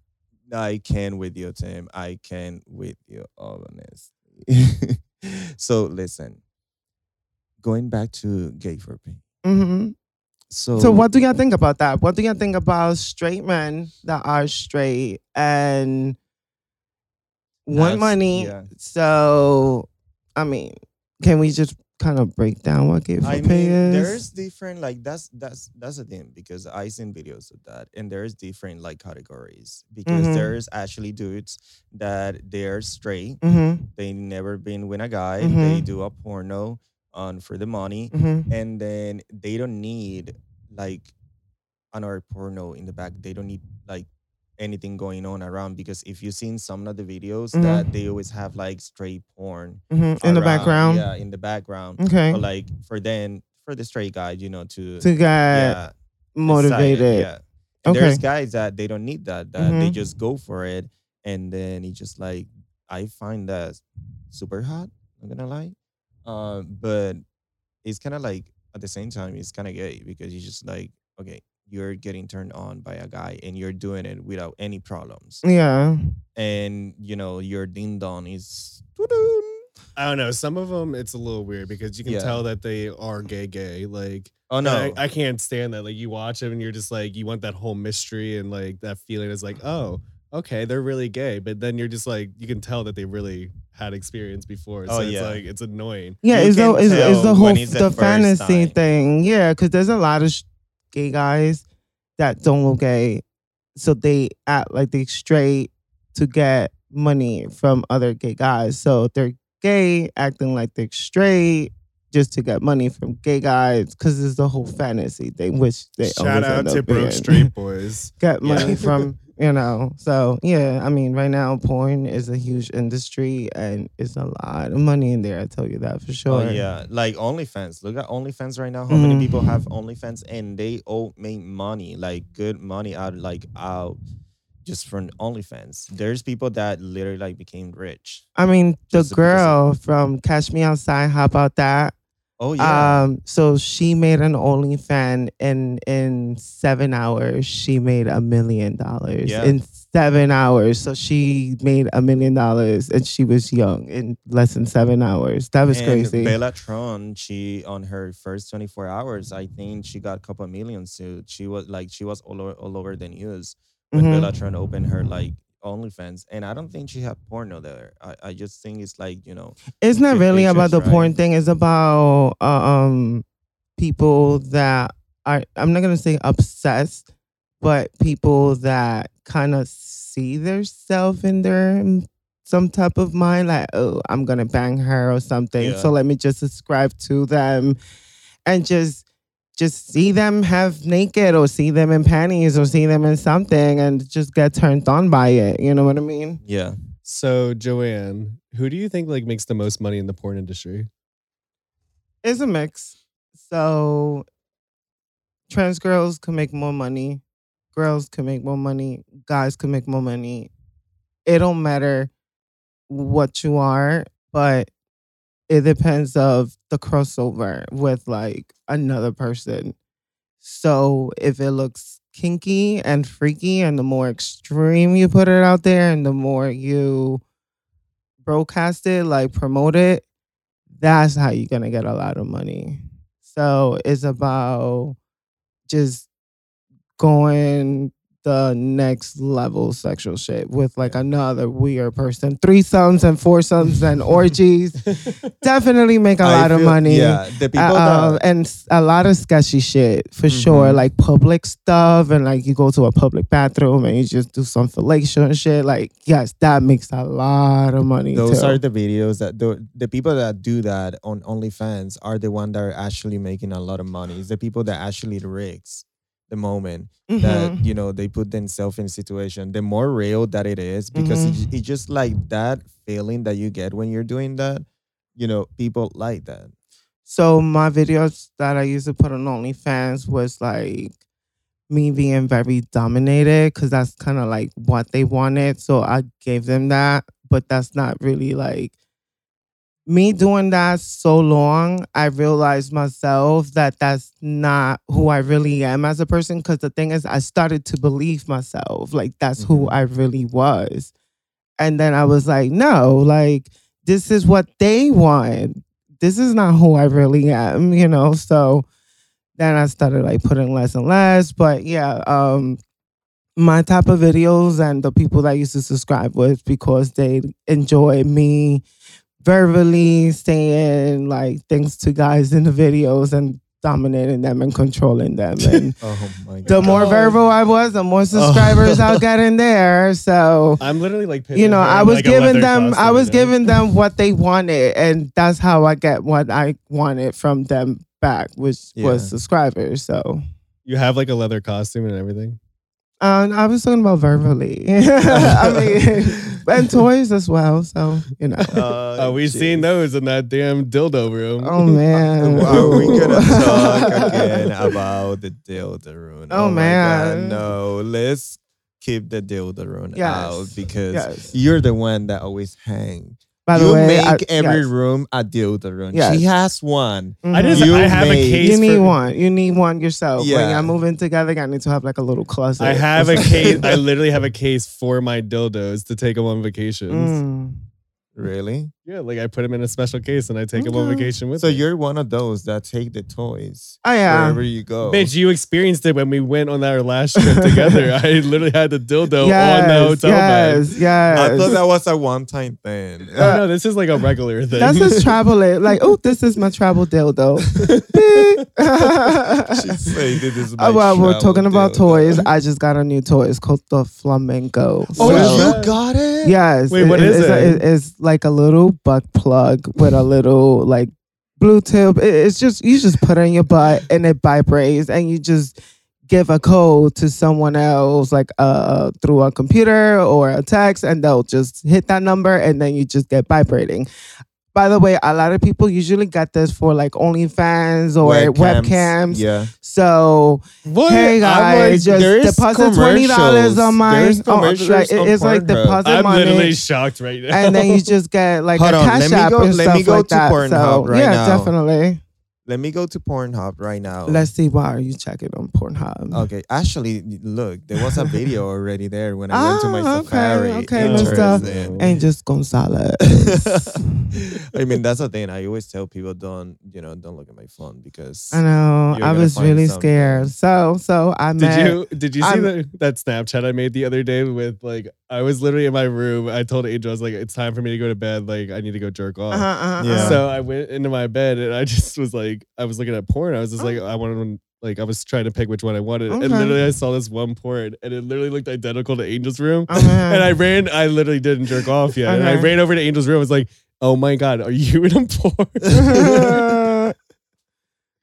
I can with you, Tim. I can with you, honestly. so listen, going back to gay for pay. hmm So, So, what do y'all think about that? What do y'all think about straight men that are straight and want money? yeah. So, I mean, can we just kind of break down what gay for I pay mean, there's different like that's that's that's the thing because I seen videos of that, and there's different like categories because Mhm. there's actually dudes that they're straight, mm-hmm, they never been with a guy, they Mhm. do a porno on for the money, mm-hmm. and then they don't need like another porno in the back. They don't need like anything going on around because if you've seen some of the videos Mhm. that they always have like straight porn Mm-hmm. In the background. yeah in the background Okay. but like for then for the straight guy you know to to get yeah motivated. yeah and there's guys that they don't need that that they Mhm. just go for it and then it just like i find that super hot i'm gonna lie um but it's kind of like at the same time it's kind of gay because you just like okay you're getting turned on by a guy and you're doing it without any problems Yeah. and you know your ding dong is I don't know. Some of them it's a little weird because you can Yeah. tell that they are gay, gay. Like oh no I, I can't stand that. Like you watch them and you're just like you want that whole mystery and like that feeling is like oh okay they're really gay, but then you're just like you can tell that they really had experience before. Oh, so Oh, it's yeah. like it's annoying. Yeah, You it's the, can it's, it's the whole the the fantasy time. thing. Yeah, because there's a lot of sh- gay guys that don't look gay, so they act like they straight to get money from other gay guys. So they're gay, acting like they're straight just to get money from gay guys because it's the whole fantasy thing, which they Shout always out to up broke being. straight boys. get Yeah. money from you know so yeah i mean right now porn is a huge industry and it's a lot of money in there i tell you that for sure Oh yeah, like OnlyFans. Look at OnlyFans right now. How many Mhm. people have OnlyFans and they all make money, like good money out, like out, just from OnlyFans. There's people that literally like became rich. i mean the Just because of- girl from catch me outside how about that Oh yeah, um so she made an onlyfan and in seven hours she made a million dollars Yeah. in seven hours so she made a million dollars and she was young in less than seven hours that was and crazy Bella Thorne, she on her first 24 hours, I think she got a couple millions too. She was like she was all over, all over the news when Mhm. Bella Thorne opened her like OnlyFans, and I don't think she had porno there. I, I just think it's like you know, It's not really about the pictures, porn thing. It's about uh, um people that are I'm not gonna say obsessed, but people that kind of see themselves in their some type of mind, like oh I'm gonna bang her or something. Yeah. So let me just subscribe to them and just just see them have naked or see them in panties or see them in something and just get turned on by it. You know what I mean? yeah. So Joanne, who do you think like makes the most money in the porn industry? It's a mix. So trans girls can make more money. Girls can make more money. Guys can make more money. It don't matter what you are, but it depends of the crossover with like another person. So if it looks kinky and freaky and the more extreme you put it out there and the more you broadcast it, like promote it, that's how you're gonna get a lot of money. So it's about just going the next level sexual shit with like another weird person. Threesomes and foursomes and orgies definitely make a I lot of money. Yeah, the people Uh, that and a lot of sketchy shit for sure, Mhm. like public stuff, and like you go to a public bathroom and you just do some and shit. Like, yes, that makes a lot of money. those too. are the videos that the, the people that do that on OnlyFans are the one that are actually making a lot of money. It's the people that actually rigs the moment Mhm. that you know they put themselves in situation. The more real that it is, because Mm-hmm. it, it's just like that feeling that you get when you're doing that. You know, people like that. So my videos that I used to put on OnlyFans was like me being very dominated because that's kind of like what they wanted. So I gave them that, but that's not really like me doing that so long. I realized myself that that's not who I really am as a person. Because the thing is, I started to believe myself like that's who Mhm. I really was, and then I was like, no, like this is what they want this is not who I really am, you know. So then I started like putting less and less. But yeah, um, my type of videos and the people that I used to subscribe with because they enjoy me verbally saying like things to guys in the videos and dominating them and controlling them. And Oh my god. the more Oh. verbal I was, the more subscribers I'll get in there. So I'm literally like, you know, I was like, giving them, I was giving them what they wanted, and that's how I get what I wanted from them back, which Yeah. was subscribers. So, You have like a leather costume and everything. um, I was talking about verbally. I mean, and toys as well. So you know, Uh, Oh, we've seen those in that damn dildo room. oh man, Are we gonna talk again about the dildo room? Oh, my man. God, no, let's keep the dildarune Yes. out because Yes. you're the one that always hang. By you the way, make I- every yes. room a dildarune. Yes. She has one. I Mhm. just You I have made- a case. You need for, one. You need one yourself. When Yeah. you're moving together, I need to have like a little closet. I have a case. I literally have a case for my dildos to take them on vacations. Mm. Really? Yeah, like I put them in a special case and I take them on Okay. vacation with So me. you're one of those that take the toys Oh yeah. wherever you go. Bitch, you experienced it when we went on our last trip together. I literally had the dildo yes, on the hotel bed. yes, yes. I thought that was a one-time thing. Oh no, this is like a regular thing. That's just travel it. Like, oh, this is my travel dildo. she said this is my Oh, well, we're travel talking about dildo. toys. I just got a new toy. It's called the flamenco. Oh, Well- you got it? yes. Wait, what is it's a- it? it's like a little butt plug with a little like Bluetooth. It- It's just you just put it in your butt and it vibrates, and you just give a code to someone else, like uh through a computer or a text, and they'll just hit that number, and then you just get vibrating. By the way, a lot of people usually get this for like OnlyFans or webcams. Yeah. So what? hey guys, like, just deposit twenty dollars on my. Oh, like, it- it's like Pornhub. deposit I'm money, literally shocked right now. and then you just get like Hold a on, cash let app go- and let stuff me go like to that. Pornhub so right yeah, now. definitely. Let me go to Pornhub right now. Let's see why are you checking on Pornhub? Okay, actually, look, there was a video already there when I went to my Ah, okay, safari. okay, Interesting. Angels Gonzalez. I mean, that's the thing. I always tell people don't, you know, don't look at my phone because I know. I was really something. scared. So so I Did you did you see the, that Snapchat I made the other day with like I was literally in my room. I told Angel I was like, it's time for me to go to bed. Like I need to go jerk off. Uh-huh, uh-huh, Yeah. So I went into my bed and I just was like, I was looking at porn. I was just like, I wanted like I was trying to pick which one I wanted. Okay. And literally I saw this one porn and it literally looked identical to Angel's room. Uh-huh. And I ran, I literally didn't jerk off yet. And I Okay. ran over to Angel's room. I was like, oh my God, are you in a porn?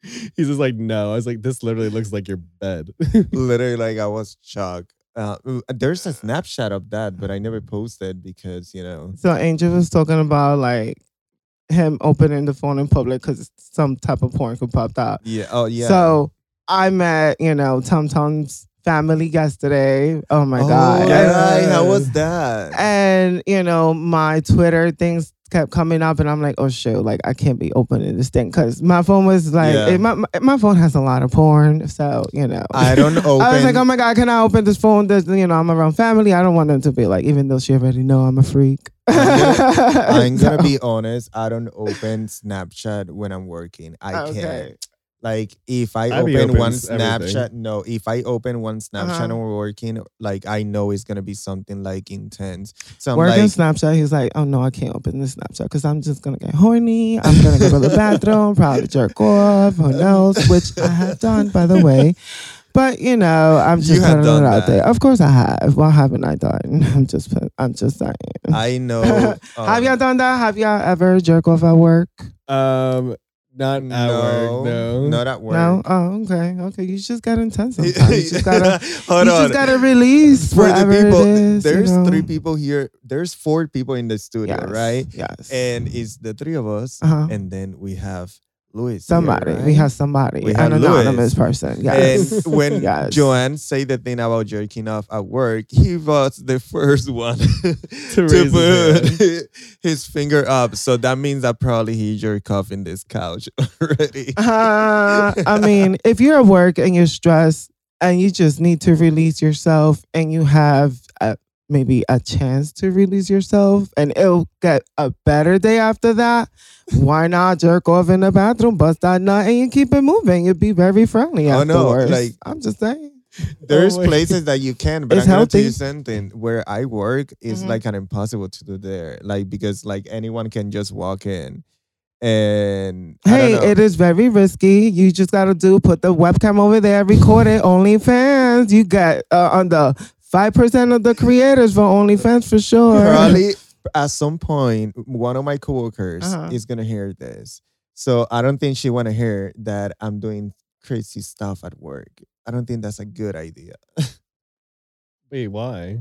He's just like, no. I was like, this literally looks like your bed. literally, like I was shocked. Uh, uh, there's a snapshot of that, but I never posted because you know. So Angel was talking about like him opening the phone in public because some type of porn could pop out. Yeah. Oh yeah. So I met, you know, Tom Tom's family yesterday. Oh my oh, god. Yeah. How was that? And you know, my Twitter things kept coming up, and I'm like, oh shoot, like I can't be opening this thing because my phone was like, Yeah. it- my, my my phone has a lot of porn, so you know. I don't open. I was like, oh my god, can I open this phone? This, you know, I'm around family. I don't want them to be like, even though she already know I'm a freak. I'm So- gonna be honest. I don't open Snapchat when I'm working. I Okay. can't. Like if I Abby open one opens everything. Snapchat, no. If I open one Snapchat Uh-huh. and we're working, like I know it's gonna be something like intense. So I'm Working like, Snapchat, he's like, oh no, I can't open this Snapchat because I'm just gonna get horny. I'm gonna go to the bathroom, probably jerk off, who knows? Which I have done, by the way. But you know, I'm just have putting it out that. there. Of course, I have. What haven't I done? I'm just, I'm just saying. I know. have um, y'all done that? Have y'all ever jerk off at work? Um, not at no, work. No, not at work. No. Oh, okay, okay. You just got intense. Sometimes. You just gotta, Hold you on. just gotta release For the whatever people, it is. you there's know? three people here. There's four people in the studio, Yes, right? Yes. And it's the three of us, uh-huh. and then we have Louis. here, somebody. We have somebody. We an have anonymous person. Yes. And when Yes. Joanne say the thing about jerking off at work, he was the first one to, raise put his his, finger up. So that means that probably he jerked off in this couch already. Uh, I mean, if you're at work and you're stressed and you just need to release yourself and you have maybe a chance to release yourself and it'll get a better day after that, why not jerk off in the bathroom, bust that nut, and you keep it moving? You'd be very friendly Oh, no, afterwards. like- I'm just saying. There's my places that you can, but It's I'm gonna tell you something. Where I work is Mhm. like an impossible to do there, like because like anyone can just walk in, and I Hey, don't know. it is very risky. You just got to do put the webcam over there, record it. Only fans, you got uh, on the five percent of the creators for OnlyFans for sure. probably at some point one of my coworkers Uh-huh. is gonna hear this. So I don't think she wanna hear that I'm doing crazy stuff at work. I don't think that's a good idea. Wait, why?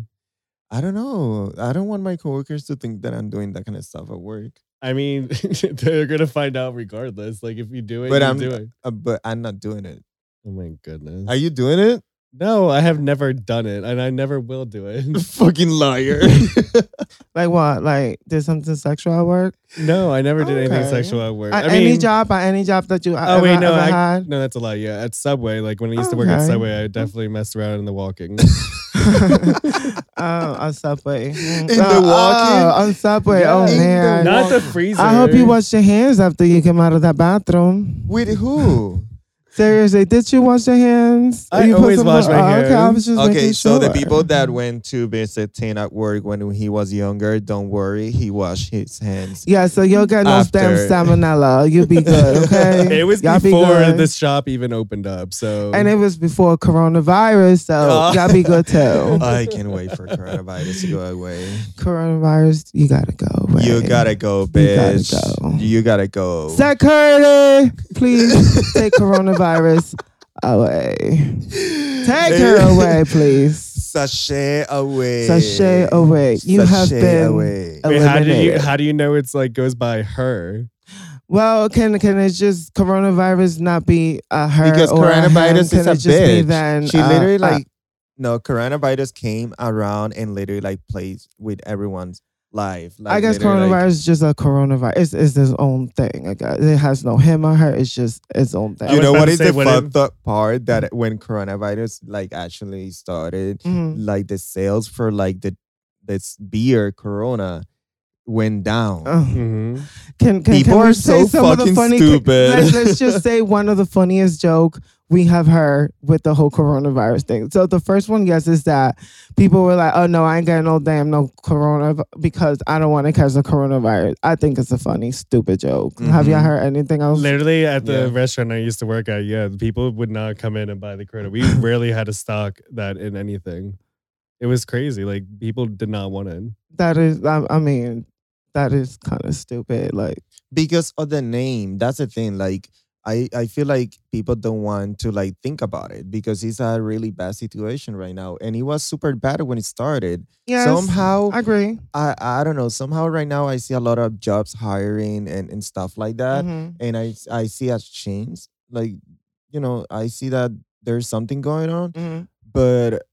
I don't know. I don't want my coworkers to think that I'm doing that kind of stuff at work. I mean, they're gonna find out regardless. Like if you do it, But you I'm- do it. Uh, but I'm not doing it. Oh my goodness. Are you doing it? No, I have never done it, and I never will do it. Fucking liar. Like what? Like did something sexual at work? no, I never did anything Okay. sexual at work. At I any job, at any job that you uh, Oh ever, wait, no, ever I, had? no, that's a lie. Yeah, at Subway, like when I used to work at Okay. Subway, I definitely messed around in the walking. oh, on Subway. In mm, the uh, uh, walking? Oh, on Subway. Yeah. Oh In the man. Not the freezer. I hope you wash your hands after you came out of that bathroom. With who? Seriously, did you wash your hands? I You put always some- wash my oh, Okay, I hands. was just Okay, making so the people that went to visit Tim at work when he was younger, don't worry, he washed his hands. Yeah, so you'll get no damn After. salmonella. You'll be good, okay? It was Y'all before good. this shop even opened up, so And it was before coronavirus, so Oh. y'all be good too. I can't wait for coronavirus to go away. coronavirus, you gotta go. Ray. You gotta go, You gotta bitch. go. You gotta go. Security, please take coronavirus away. Take her away, please. Sashay away. Sashay away. You have Sashay been away. Wait, how do you eliminated. how do you know it's like goes by her? Well, can can it just coronavirus not be a her because or a him? coronavirus Can is a it just be bitch. then? she uh, literally uh, like no coronavirus came around and literally like plays with everyone's life. Like, I guess literally, like- coronavirus is just a coronavirus. It's, it's its own thing. I guess it has no him or her. It's just its own thing. You know about what to the fucked up part that when coronavirus like actually started, Mhm. like the sales for like the this beer Corona went down. Ugh. Mm-hmm. Can, can, People can we are say so some of the fucking funny? stupid. Let's, let's just say one of the funniest joke we have heard with the whole coronavirus thing. So the first one, yes, is that people were like, "Oh no, I ain't getting no damn no corona because I don't want to catch the coronavirus." I think it's a funny, stupid joke. Have y'all Mhm. heard anything else? Literally at the Yeah. restaurant I used to work at, yeah, people would not come in and buy the Corona. We rarely had to stock that in anything. It was crazy. Like people did not want it. That is, I, I mean, that is kind of stupid. Like, because of the name. That's the thing. Like I, I feel like people don't want to like think about it because it's a really bad situation right now. And it was super bad when it started. Yes, Somehow I agree. I, I don't know. Somehow right now I see a lot of jobs hiring and, and stuff like that. Mhm. And I I see a change. Like, you know, I see that there's something going on. Mhm. But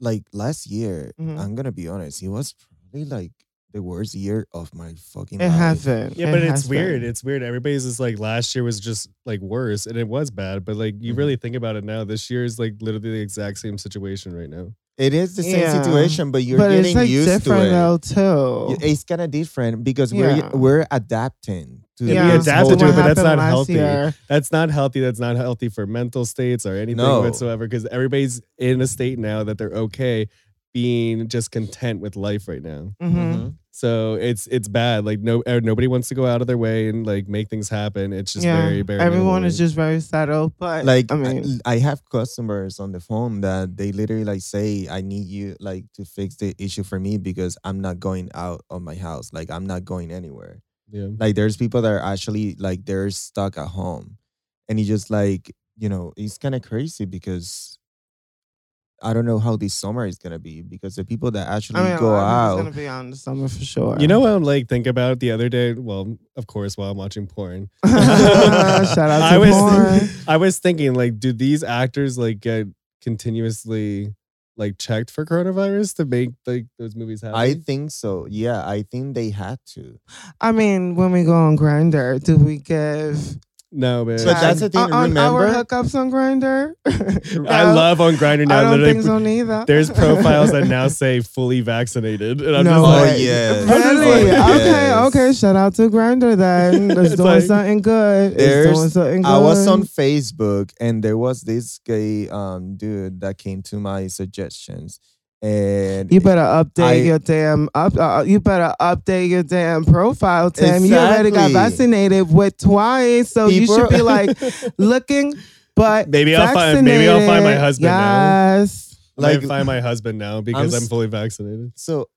like last year, Mhm. I'm gonna be honest, it was probably like the worst year of my fucking life. It life. hasn't. Yeah, but has it's weird. been. It's weird. Everybody's just like last year was just like worse, and it was bad. But like you Mhm. really think about it now, this year is like literally the exact same situation right now. It is the same Yeah. situation, but you're but getting it's like used to it. though too. Y- It's kind of different because we're we're adapting to Yeah, Yeah, we adapted to to it, but that's not healthy. year. That's not healthy. That's not healthy for mental states or anything No. whatsoever. Because everybody's in a state now that they're okay being just content with life right now. Mhm. Mhm. So it's it's bad. Like no, er, nobody wants to go out of their way and like make things happen. It's just yeah, very, very. everyone minimally. is just very settled. But Like I I, mean, I have customers on the phone that they literally like say, "I need you like to fix the issue for me because I'm not going out of my house. Like I'm not going anywhere." yeah. Like there's people that are actually like they're stuck at home, and you just like you know it's kind of crazy because I don't know how this summer is gonna be because the people that actually I mean, go lot of out. people's gonna be on the summer for sure. You know what I'm like think about the other day? Well, of course, while I'm watching porn. Shout out to I was porn. I was thinking like, do these actors like get continuously like checked for coronavirus to make like those movies happen? I think so. Yeah, I think they had to. I mean, when we go on Grindr, do we give? No, man. But that's the thing, on, on our hookups on Grindr. I love on Grindr now. I don't literally, think so neither. There's profiles that now say fully vaccinated, and I'm no just Oh, like, way. yes. Really? Yes. Okay, okay. Shout out to Grindr then. It's It's doing like- something good. It's There's- doing something good. I was on Facebook and there was this gay um dude that came to my suggestions, and You better update I- your damn up. Uh, you better update your damn profile, Tim. You already got vaccinated with twice, so you should be like looking, but Maybe I'll find- maybe I'll find my vaccinated. husband now. Yes. like Like- find my husband now because I'm, s- fully vaccinated. so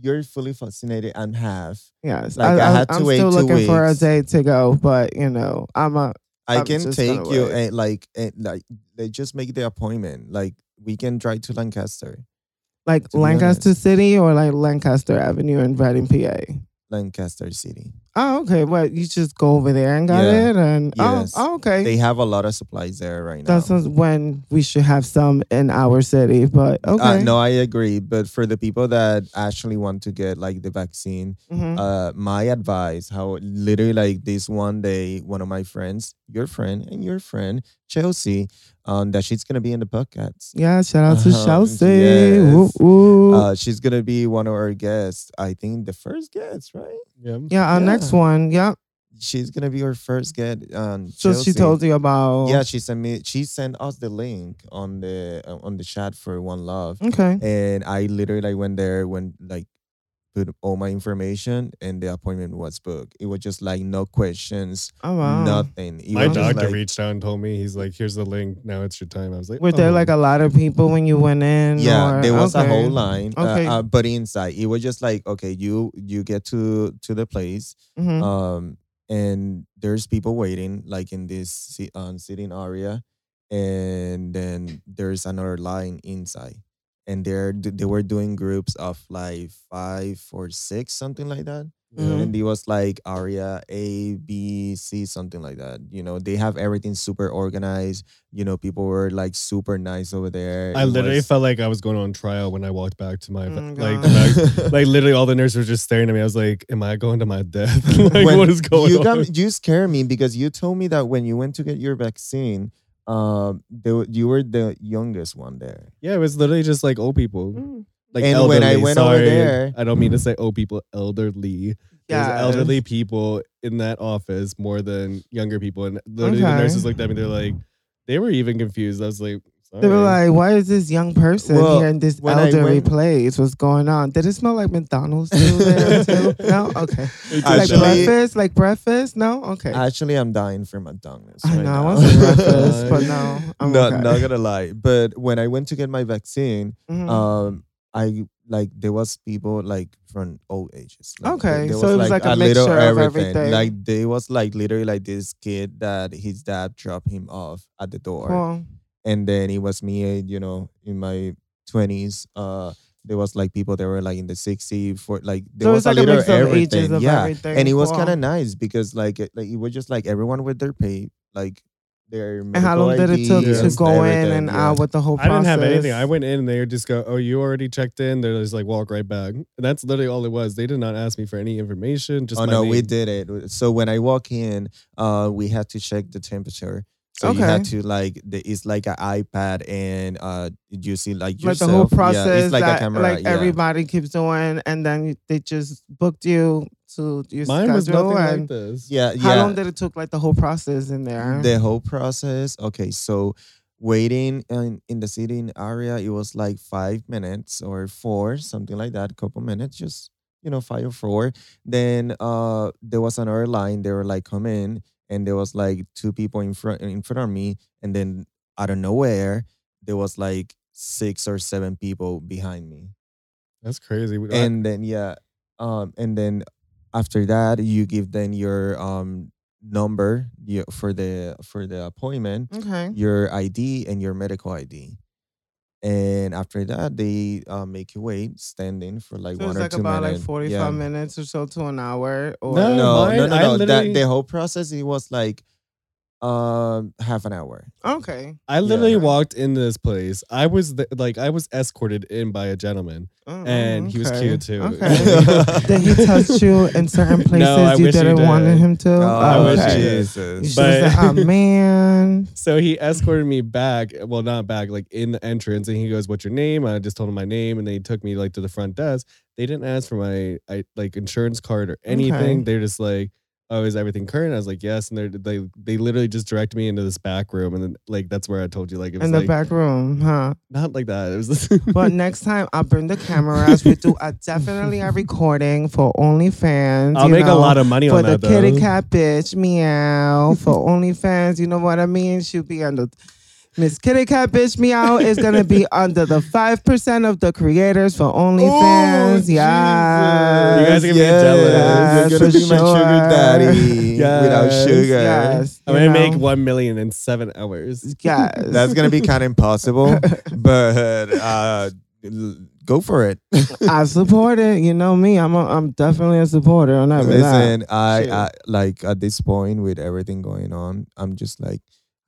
you're fully vaccinated and half. Yes, Like, I had to I'm wait still two looking for a weeks. day to go, but you know, I'm a I I'm can take you and like and like they just make the appointment. Like we can drive to Lancaster, like Lancaster. City or like Lancaster Avenue in Reading, PA. Lancaster City. Oh, okay. Well, you just go over there and got Yeah. it, and Yes. oh, oh, okay. They have a lot of supplies there right now. That's when we should have some in our city, but okay. Uh, no, I agree. But for the people that actually want to get like the vaccine, Mhm. uh, my advice, how literally like this one day, one of my friends, your friend and your friend Chelsea, um, that she's gonna be in the podcast. yeah, shout out to Uh-huh, Chelsea. yes. Woo, woo. Uh, she's gonna be one of our guests. I think the first guest, right? Yeah. yeah, our yeah. Next one. Yep. She's gonna be our first guest. Um, So she told you about. Yeah, she sent me. She sent us the link on the uh, on the chat for One Love. Okay. and I literally like went there when like put all my information and the appointment was booked. It was just like no questions, Oh wow. nothing. It My doctor like- reached out and told me he's like, "Here's the link. Now it's your time." I was like, Were there "Oh." like a lot of people when you went in? Yeah, or- there was a whole line, uh, Okay. uh, but inside it was just like okay, you you get to to the place, Mhm. um, and there's people waiting like in this si- um, sitting area, and then there's another line inside, and they're they were doing groups of like five or six, something like that. Mhm. and it was like aria A, B, C, something like that. You know, they have everything super organized. You know, people were like super nice over there. I It literally was- felt like I was going on trial when I walked back to my Mm, like back- like literally all the nurses were just staring at me. I was like, "Am I going to my death? like When what is going you on?" got you scare me because you told me that when you went to get your vaccine, um, they, were- you were the youngest one there. yeah, it was literally just like old people, Mm. like And when I elderly, went over sorry. there- I don't mean to say old people, elderly. There's elderly people in that office more than younger people, and literally the Okay. nurses looked at me. They're like, they were even confused. I was like, They were like, "Why is this young person Well, here in this elderly went- place? What's going on? Did it smell like McDonald's too there too? No, okay. It like. Actually- breakfast, like breakfast? No, okay. Actually, I'm dying for McDonald's. I right know I now. want some breakfast, but no, I'm not okay. not gonna lie. But when I went to get my vaccine, Mhm. um, I like there was people like from all ages. Like, Okay, there so it was like a little mixture of everything. Like there was like literally like this kid that his dad dropped him off at the door, Cool. And then it was me, you know, in my twenties. Uh, there was like people that were like in the 60s for like there So was it's like a a little mix of everything. ages of yeah, everything. and it was Cool. kind of nice because like it, like it was just like everyone with their pay, like their And how long did it took Yeah. to go in and out with the whole I didn't have anything. I went in and they would just go, "Oh, you already checked in." They're just like walk right back. And that's literally all it was. They did not ask me for any information. Just oh my no, we did it. So when I walk in, uh, we had to check the temperature. So you had to like the, it's like an iPad and uh you see like like yourself. the whole Yeah, process it's like that a camera. like yeah. everybody keeps doing, and then they just booked you to your Mine was schedule. nothing like and this. Yeah, how yeah. long did it took? Like the whole process in there. the whole process. Okay, so waiting in, in the seating area, it was like five minutes or four, something like that, a couple minutes, just you know, five or four. Then uh there was another line, they were like, come in, and there was like two people in front in front of me, and then out of nowhere, there was like six or seven people behind me. That's crazy. We- And then yeah, um, and then after that, you give them your um number you, for the for the appointment okay. your ID and your medical ID. And after that, they uh, make you wait standing for like So one it's or like two about minutes. like forty five Yeah. minutes or so to an hour. Or No, No, mine- no, no, I no. That the whole process it was like um half an hour. okay. I literally Yeah. walked into this place. I was the, like, I was escorted in by a gentleman, Oh, and he was okay. cute too. Okay. Did he touch you in certain places I you wish he didn't want did. him to? Oh, I wish he okay. did. You Jesus. should But- have said, oh man. So he escorted me back. Well, not back, like in the entrance, and he goes, "What's your name?" I just told him my name, and they took me like to the front desk. They didn't ask for my I, like insurance card or anything. Okay. They're just like, "Oh, is everything current?" I was like, "Yes," and they they they literally just directed me into this back room, and then like that's where I told you like it was In the like back room, huh? not like that. It was But next time I'll bring the cameras. We do a definitely a recording for OnlyFans. I'll you make know, a lot of money for the that kitty cat bitch meow for OnlyFans. You know what I mean? She'll be under Miss Kitty Cat bitch meow is gonna be under the five percent of the creators for OnlyFans. yeah, You guys are gonna be jealous. You're gonna for be my sugar sure. daddy without sugar. Yes, I'm gonna make one million in seven hours. Yes, That's gonna be kind of impossible, but uh, go for it. I support it. You know me. I'm a, I'm definitely a supporter on that. Listen, I, I like at this point with everything going on, I'm just like,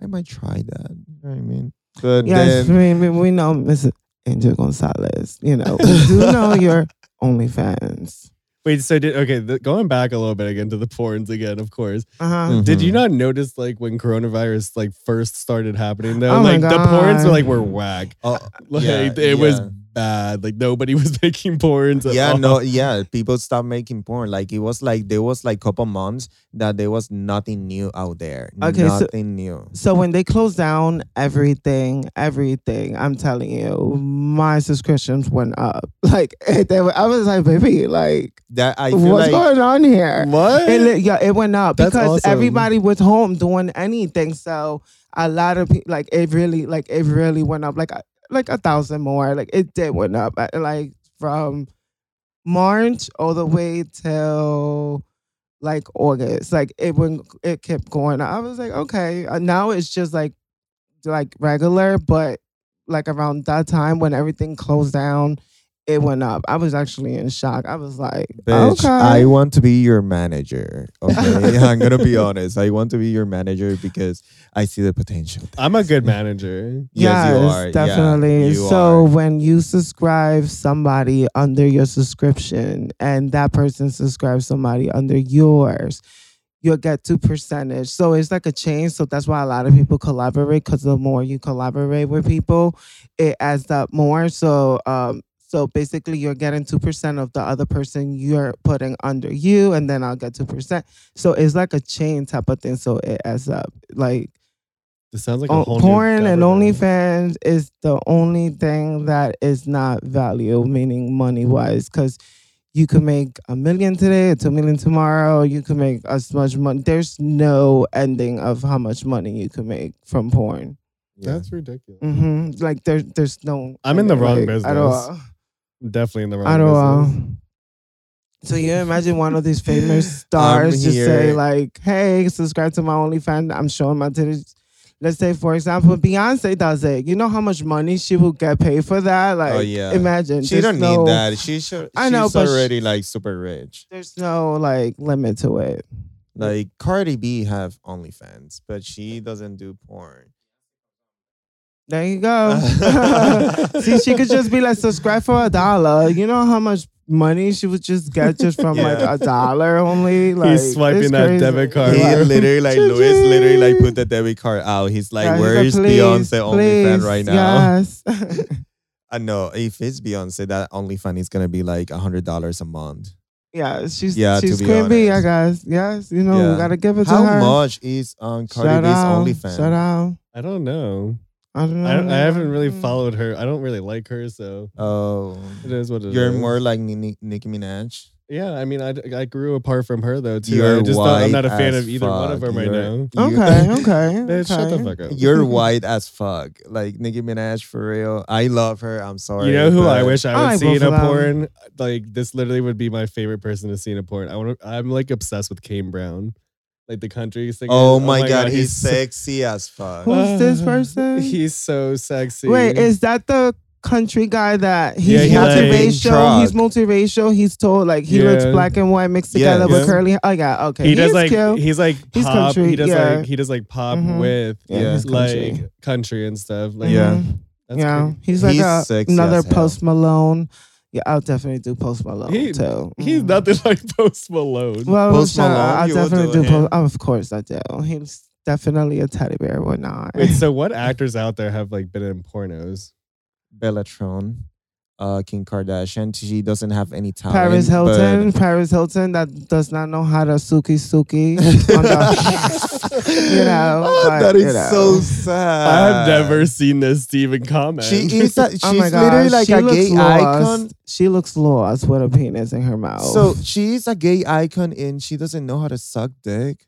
I might try that. You know what I mean? But Yes, then, we, we, we know Miss Angel Gonzalez. You know, we do know your OnlyFans. Wait, so did okay? The, going back a little bit again to the porns again, of course. Uh huh. Mhm. Did you not notice like when coronavirus like first started happening though? Oh my like the porns were like were whack. Oh, Like yeah, it was yeah. Bad. Like nobody was making porn. Yeah, all. no, yeah. People stopped making porn. Like it was like there was like couple months that there was nothing new out there. Okay, so- nothing new. So when they closed down everything, everything, I'm telling you, my subscriptions went up. Like they were, I was like, baby, like That I feel what's like going on here? What? It, yeah, it went up That's because awesome. everybody was home doing anything. So a lot of people, like it really, like it really went up, like a, like a thousand more. Like it did went up, uh, like from March all the way till like August. Like it went, it kept going. I was like, okay, uh, now it's just like like regular, but like around that time when everything closed down. It went up. I was actually in shock. I was like, Bitch, okay. I want to be your manager. Okay. I'm gonna be honest. I want to be your manager because I see the potential. I'm a good manager. Yes, you are. Yeah, definitely. you so are. when you subscribe somebody under your subscription and that person subscribes somebody under yours, you'll get two percentage. So it's like a chain. So that's why a lot of people collaborate because the more you collaborate with people, it adds up more. So um so basically you're getting two percent of the other person you're putting under you, and then I'll get two percent. So it's like a chain type of thing. So it adds up. Like This sounds like a Oh, whole new porn and. OnlyFans is the only thing that is not value, meaning money wise, because you can make a million today, or two million tomorrow. You can make as much money. There's no ending of how much money you can make from porn. Yeah. That's ridiculous. hmm Like there's there's no. I'm in the wrong like, business. at all. Definitely in the wrong I don't business. know. So you imagine one of these famous stars just say like, "Hey, subscribe to my OnlyFans. I'm showing my titties." Let's say, for example, Beyonce does it. You know how much money she will get paid for that? Oh, like, oh yeah. imagine. She don't no, need that. She should. I know, she's already like super rich. There's no like limit to it. Like Cardi B have OnlyFans, but she doesn't do porn. There you go. See, she could just be like, subscribe for a dollar. You know how much money she would just get just from like a dollar only? Like He's swiping that debit card. He literally like Ching, Louis literally like put the debit card out. He's like, Yeah, he's "Where's please, Beyonce OnlyFans please, right now?" Yes. I know if it's Beyonce, that OnlyFans is gonna be like a hundred dollars a month. yeah, she's Yeah, to she's be Queen Bee, I guess. Yes, you know, Yeah. we gotta give it to How her. How much is on Cardi Shout B's out, OnlyFans? shout out. I don't know. I don't know. I, don't- I haven't really Mm. followed her. I don't really like her, so Oh, it is what it is. you're more like Ni- Nicki Minaj. Yeah, I mean, I, I grew apart from her though too. You're I just don't, I'm not a white fan as of either one of fuck. them right You're- now. You- Okay, okay. Bitch, shut the fuck up. You're white as fuck. Like Nicki Minaj for real. I love her. I'm sorry. You know who I but- wish I I would like see in both a of them. porn? Like this, literally would be my favorite person to see in a porn. I want. to I'm like obsessed with Kane Brown, like the country singer. Oh my, god, he's he's so- sexy as fuck. Who's this person? He's so sexy. Wait, is that the country guy that he's Yeah, he like- multiracial? he's multiracial. He's told like he looks Yeah. black and white mixed Yeah. together with Yeah. curly. Oh yeah, okay. he does He's like cute. he's like He's pop. country, he does yeah. like he does like pop Mhm. with yeah, Yeah. he's country. like country and stuff. Like, Yeah. Mhm. that's yeah, pretty- he's like He's a, sexy another as hell. Post Malone. Yeah, I'll definitely do Post Malone He- too. He's Mhm. nothing like Post Malone. Well, Post shout Malone, I'll definitely do do. him? Post, oh, of course, I do. He's definitely a teddy bear. Why not? Wait, so what actors out there have like been in pornos? Bella Thorne, uh, Kim Kardashian. She doesn't have any talent. Paris but- Hilton, Paris Hilton that does not know how to suki suki. on the- you know, Oh, but, that is you know. so sad. I've never seen this Steven comment. She is. A, she's Oh my literally like she a gay lost. icon. She looks lost with a penis in her mouth. So she's a gay icon, and she doesn't know how to suck dick.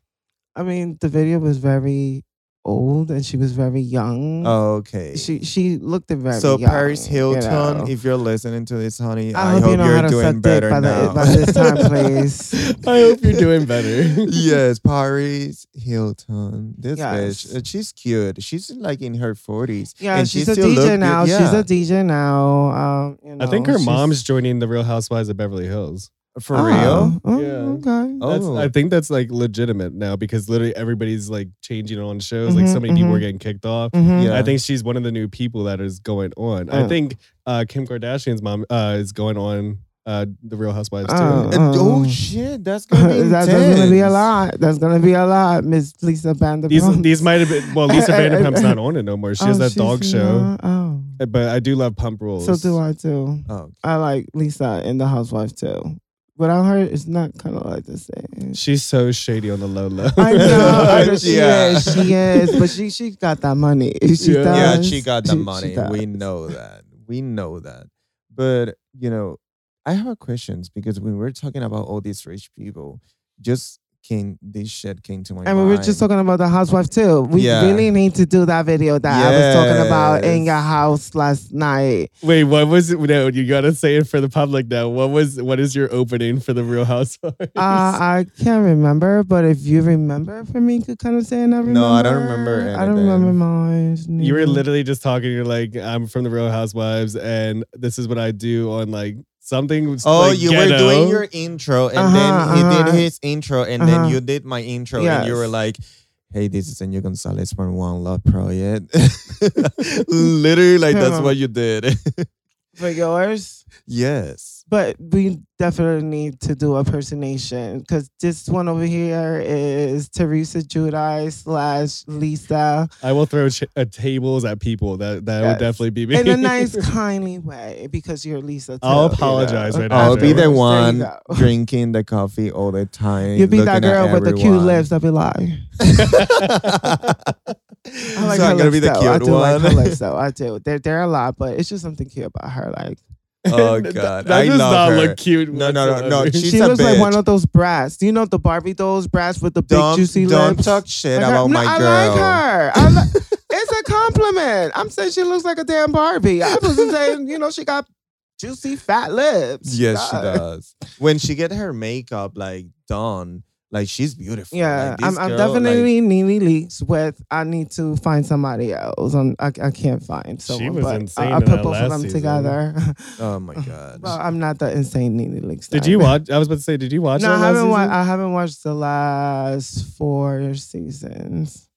I mean, the video was very old and she was very young. Okay. She she looked very so young, Paris you Hilton, know. if you're listening to this, honey, I I, hope hope, you know are how to doing better by the- now. by this time, please. I hope you're doing better. yes, Paris Hilton. This Yes. bitch, uh, she's cute. She's like in her forties. Yeah, and she's she a still DJ good. now. She's a DJ now. Um, you know, I think her mom's joining the Real Housewives of Beverly Hills. For Oh, real. oh, Yeah. Okay. That's, Oh. I think that's like legitimate now because literally everybody's like changing on shows. Like so Mhm, many people are mhm. getting kicked off. Mhm. Yeah. I think she's one of the new people that is going on. I Oh. think uh, Kim Kardashian's mom uh, is going on uh, the Real Housewives too. Oh. And- oh Oh. shit, that's gonna be That's gonna be a intense. lot. That's gonna be a lot, Miss Lisa Vanderpump. These these might have been well. Lisa Vanderpump's not on it no more. She has Oh, that she's dog show. not? Oh, But I do love Pump Rules. so do I too. Oh, I like Lisa in The Housewife too. Without her, it's not kind of like the same. She's so shady on the low low. I know, I know she Yeah. is, she is, but she she got that money. She Yeah. yeah, she got the She- she money. does. we know that. We know that. But you know, I have questions because when we're talking about all these rich people, just came this shit came to my And we were just talking about the housewife too. We Yeah. really need to do that video that I was talking about in your house last night. Wait, what was it? No, you gotta say it for the public now. What was what is your opening for the Real Housewives? Uh, I can't remember, but if you remember for me, could kind of say and I remember. No, I don't remember I don't remember mine. you were literally just talking. You're like, I'm from the Real Housewives, and this is what I do on like something. Oh, like, you were doing your intro, and Uh-huh, then he uh-huh. did his intro, and Uh-huh. then you did my intro, and you were like, "Hey, this is Senor Gonzalez from One Love Project." Literally, like that's what you did. for yours. yes. But we definitely need to do a personation because this one over here is Teresa Giudice slash Lisa I will throw ch- uh, tables at people. That that Yes. would definitely be me. in a nice, kindly way because you're Lisa. Too, I'll you know? apologize right now. I'll after. be the one drinking the coffee all the time. You be that girl with the cute everyone. lips. I'll be like, I like so her I'm gonna be lips the though. I cute do like her lips though. I do. They're they're a lot, but it's just something cute about her. Like oh That- god, that I does love not her. look cute. No, no, no, no. She's she a looks like one of those brats. Do you know the Barbie dolls brats with the big don't juicy don't lips? talk shit Like about No, my girl. I like her. I li- it's a compliment. I'm saying she looks like a damn Barbie. I wasn't saying, you know, she got juicy fat lips. Yes, she does. When she get her makeup like done, like she's beautiful. Yeah, Like, this I'm, I'm girl, like- definitely NeNe Leakes with. I need to find somebody else. I'm, I, I can't find someone. She was but insane I, I put that both of them season. together. oh my god. well, I'm not the insane NeNe Leakes. Did you watch? I was about to say, did you watch? No, I haven't. Wa- I haven't watched the last four seasons.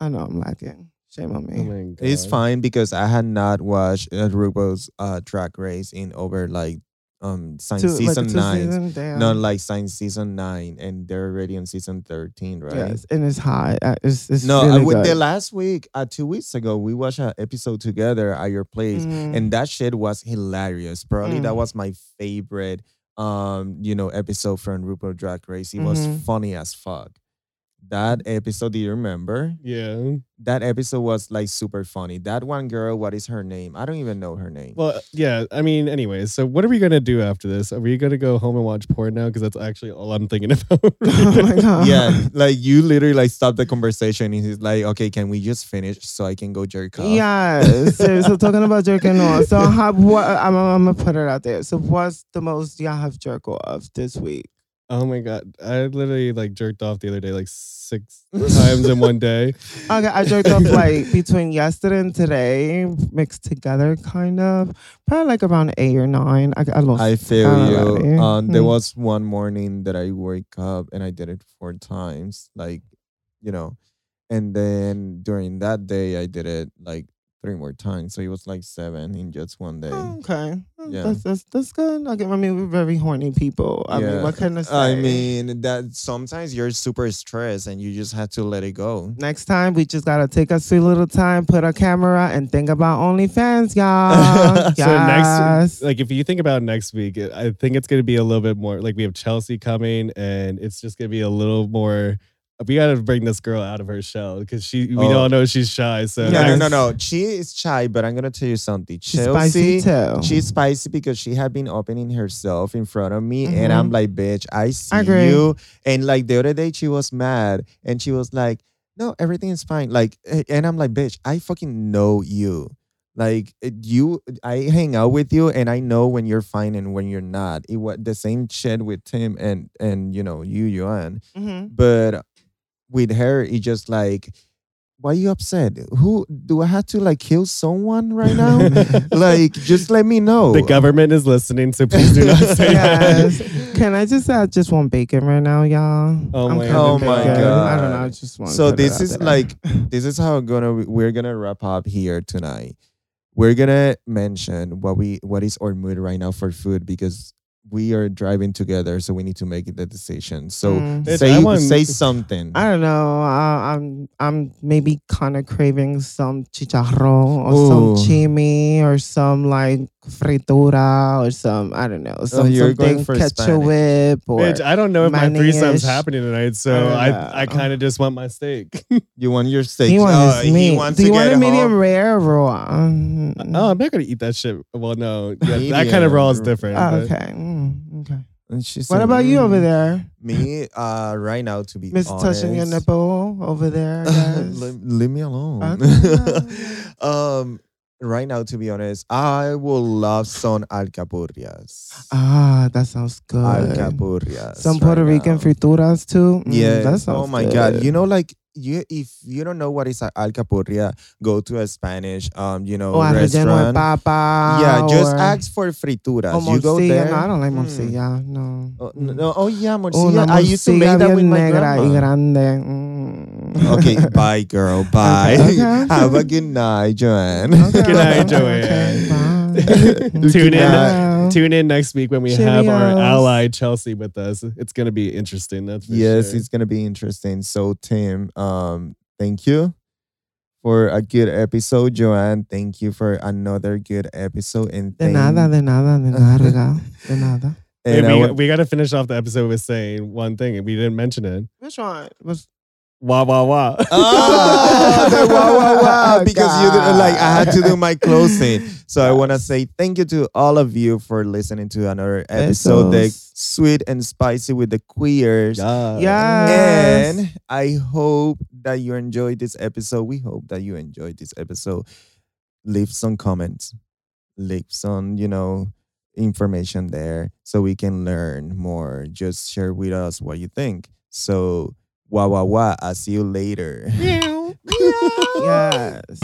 I know I'm lacking. Shame on me. Oh my God. It's fine because I had not watched uh, RuPaul's uh, Drag Race in over like um Two- like season two nine. seasons? Damn. No, like since season nine, and they're already on season thirteen, right? Yes, and it's hot. Uh, It's, it's No, really with good. the last week, uh, two weeks ago, we watched an episode together at your place, Mm. and that shit was hilarious. Probably that Mm. was my favorite, um, you know, episode from RuPaul Drag Race. It was Mhm. funny as fuck. That episode, do you remember? Yeah. That episode was like super funny. That one girl, what is her name? I don't even know her name. Well, yeah. I mean, anyways. So, what are we gonna do after this? Are we gonna go home and watch porn now? Because that's actually all I'm thinking about. oh my god. yeah, like you literally like stopped the conversation and he's like, okay, can we just finish so I can go jerk off? Yes. so, so talking about jerking off. So how, what, I'm, I'm gonna put it out there. So what's the most y'all have jerk off this week? Oh my god! I literally like jerked off the other day like six times in one day. Okay, I jerked off like between yesterday and today, mixed together, kind of. Probably like around eight or nine. I, I lost. I feel already. you. Um, there Mm. was one morning that I wake up and I did it four times, like, you know, and then during that day I did it like three more times, so it was like seven in just one day. Okay, Yeah. that's, that's that's good. Okay, I mean we're very horny people. I mean, Yeah. what can I say? I mean that sometimes you're super stressed and you just have to let it go. Next time, we just gotta take a sweet little time, put a camera, and think about OnlyFans, y'all. So next, like if you think about next week, I think it's gonna be a little bit more. Like we have Chelsea coming, and it's just gonna be a little more. We gotta bring this girl out of her shell because she. We Oh. all know she's shy. So No, no, no, no. She is shy, but I'm gonna tell you something. She's Chelsea, spicy too. She's spicy because she had been opening herself in front of me, and I'm Mhm. like, bitch, I see agree. you. And like the other day, she was mad, and she was like, no, everything is fine. Like, eh, and I'm like, bitch, I fucking know you. Like eh, you, I hang out with you, and I know when you're fine and when you're not. It was the same shit with Tim and and you know you, Yuan. Mhm. But with her, it just like, why are you upset? Who do I have to like kill someone right now? like, just let me know. the government is listening, so please do not say Yes. that. Can I just say I just one bacon right now, y'all? Oh I'm my- craving Oh my bacon. I don't know. I just want. so this is like this is how gonna we're gonna wrap up here tonight. We're gonna mention what we what is our mood right now for food because we are driving together, so we need to make the decision. So Mm. Say I want- say something. I don't know. I, I'm I'm maybe kind of craving some chicharron or Ooh. some chimi or some like fritura or some I don't know some Oh, you're going something for ketchup Spanish. Bitch, whip or I don't know if my threesome's Manish. happening tonight, so I I I, kind of just want my steak. you want your steak? he Oh, wants he meat. wants Do you want get a medium home. rare or raw? Mm, oh, I'm not gonna eat that shit. Well, no, yeah, that kind of raw is different. oh, okay. Mm, okay. And she What said, about you over "Mm." there, Me, uh, right now, to be Miss honest, touching your nipple over there? Yes. leave, leave me alone. Okay. um, right now, to be honest, I will love some alcapurrias. ah, that sounds good. alcapurrias. Some right Puerto Rican now. frituras too. Mm, Yeah. that sounds oh my good. god. You know, like you, if you don't know what is a alcapurria, go to a Spanish, um, you know, a restaurant. papa. yeah, just ask for frituras. or you go there. No, I don't like Mm. morcilla. No. Oh, no, oh yeah, morcilla. I used to make that with bien my negra y grande. Mm. Okay, bye, girl. Bye. Okay, okay. Have a good night, Joanne. Okay, Good night, okay, Joanne. bye. Tune in. Bye. Tune in next week when we have our ally Chelsea with us. It's gonna be interesting. That's for yes, sure. it's gonna be interesting. So, Tim, um, thank you for a good episode, Joanne. Thank you for another good episode. And De thank, nada, de nada, de nada, de nada. And I we, wa- we got to finish off the episode with saying one thing, and we didn't mention it. Which one? Was Wah wah wah. Ah, oh, the wow, wow, wow. Because you did, like I had to do my closing. So I want to say thank you to all of you for listening to another episode, the sweet and spicy with the queers. Yeah. Yes. And I hope that you enjoyed this episode. We hope that you enjoyed this episode. Leave some comments. Leave some, you know, information there so we can learn more. Just share with us what you think. So, wah wah wah. I'll see you later. Yes.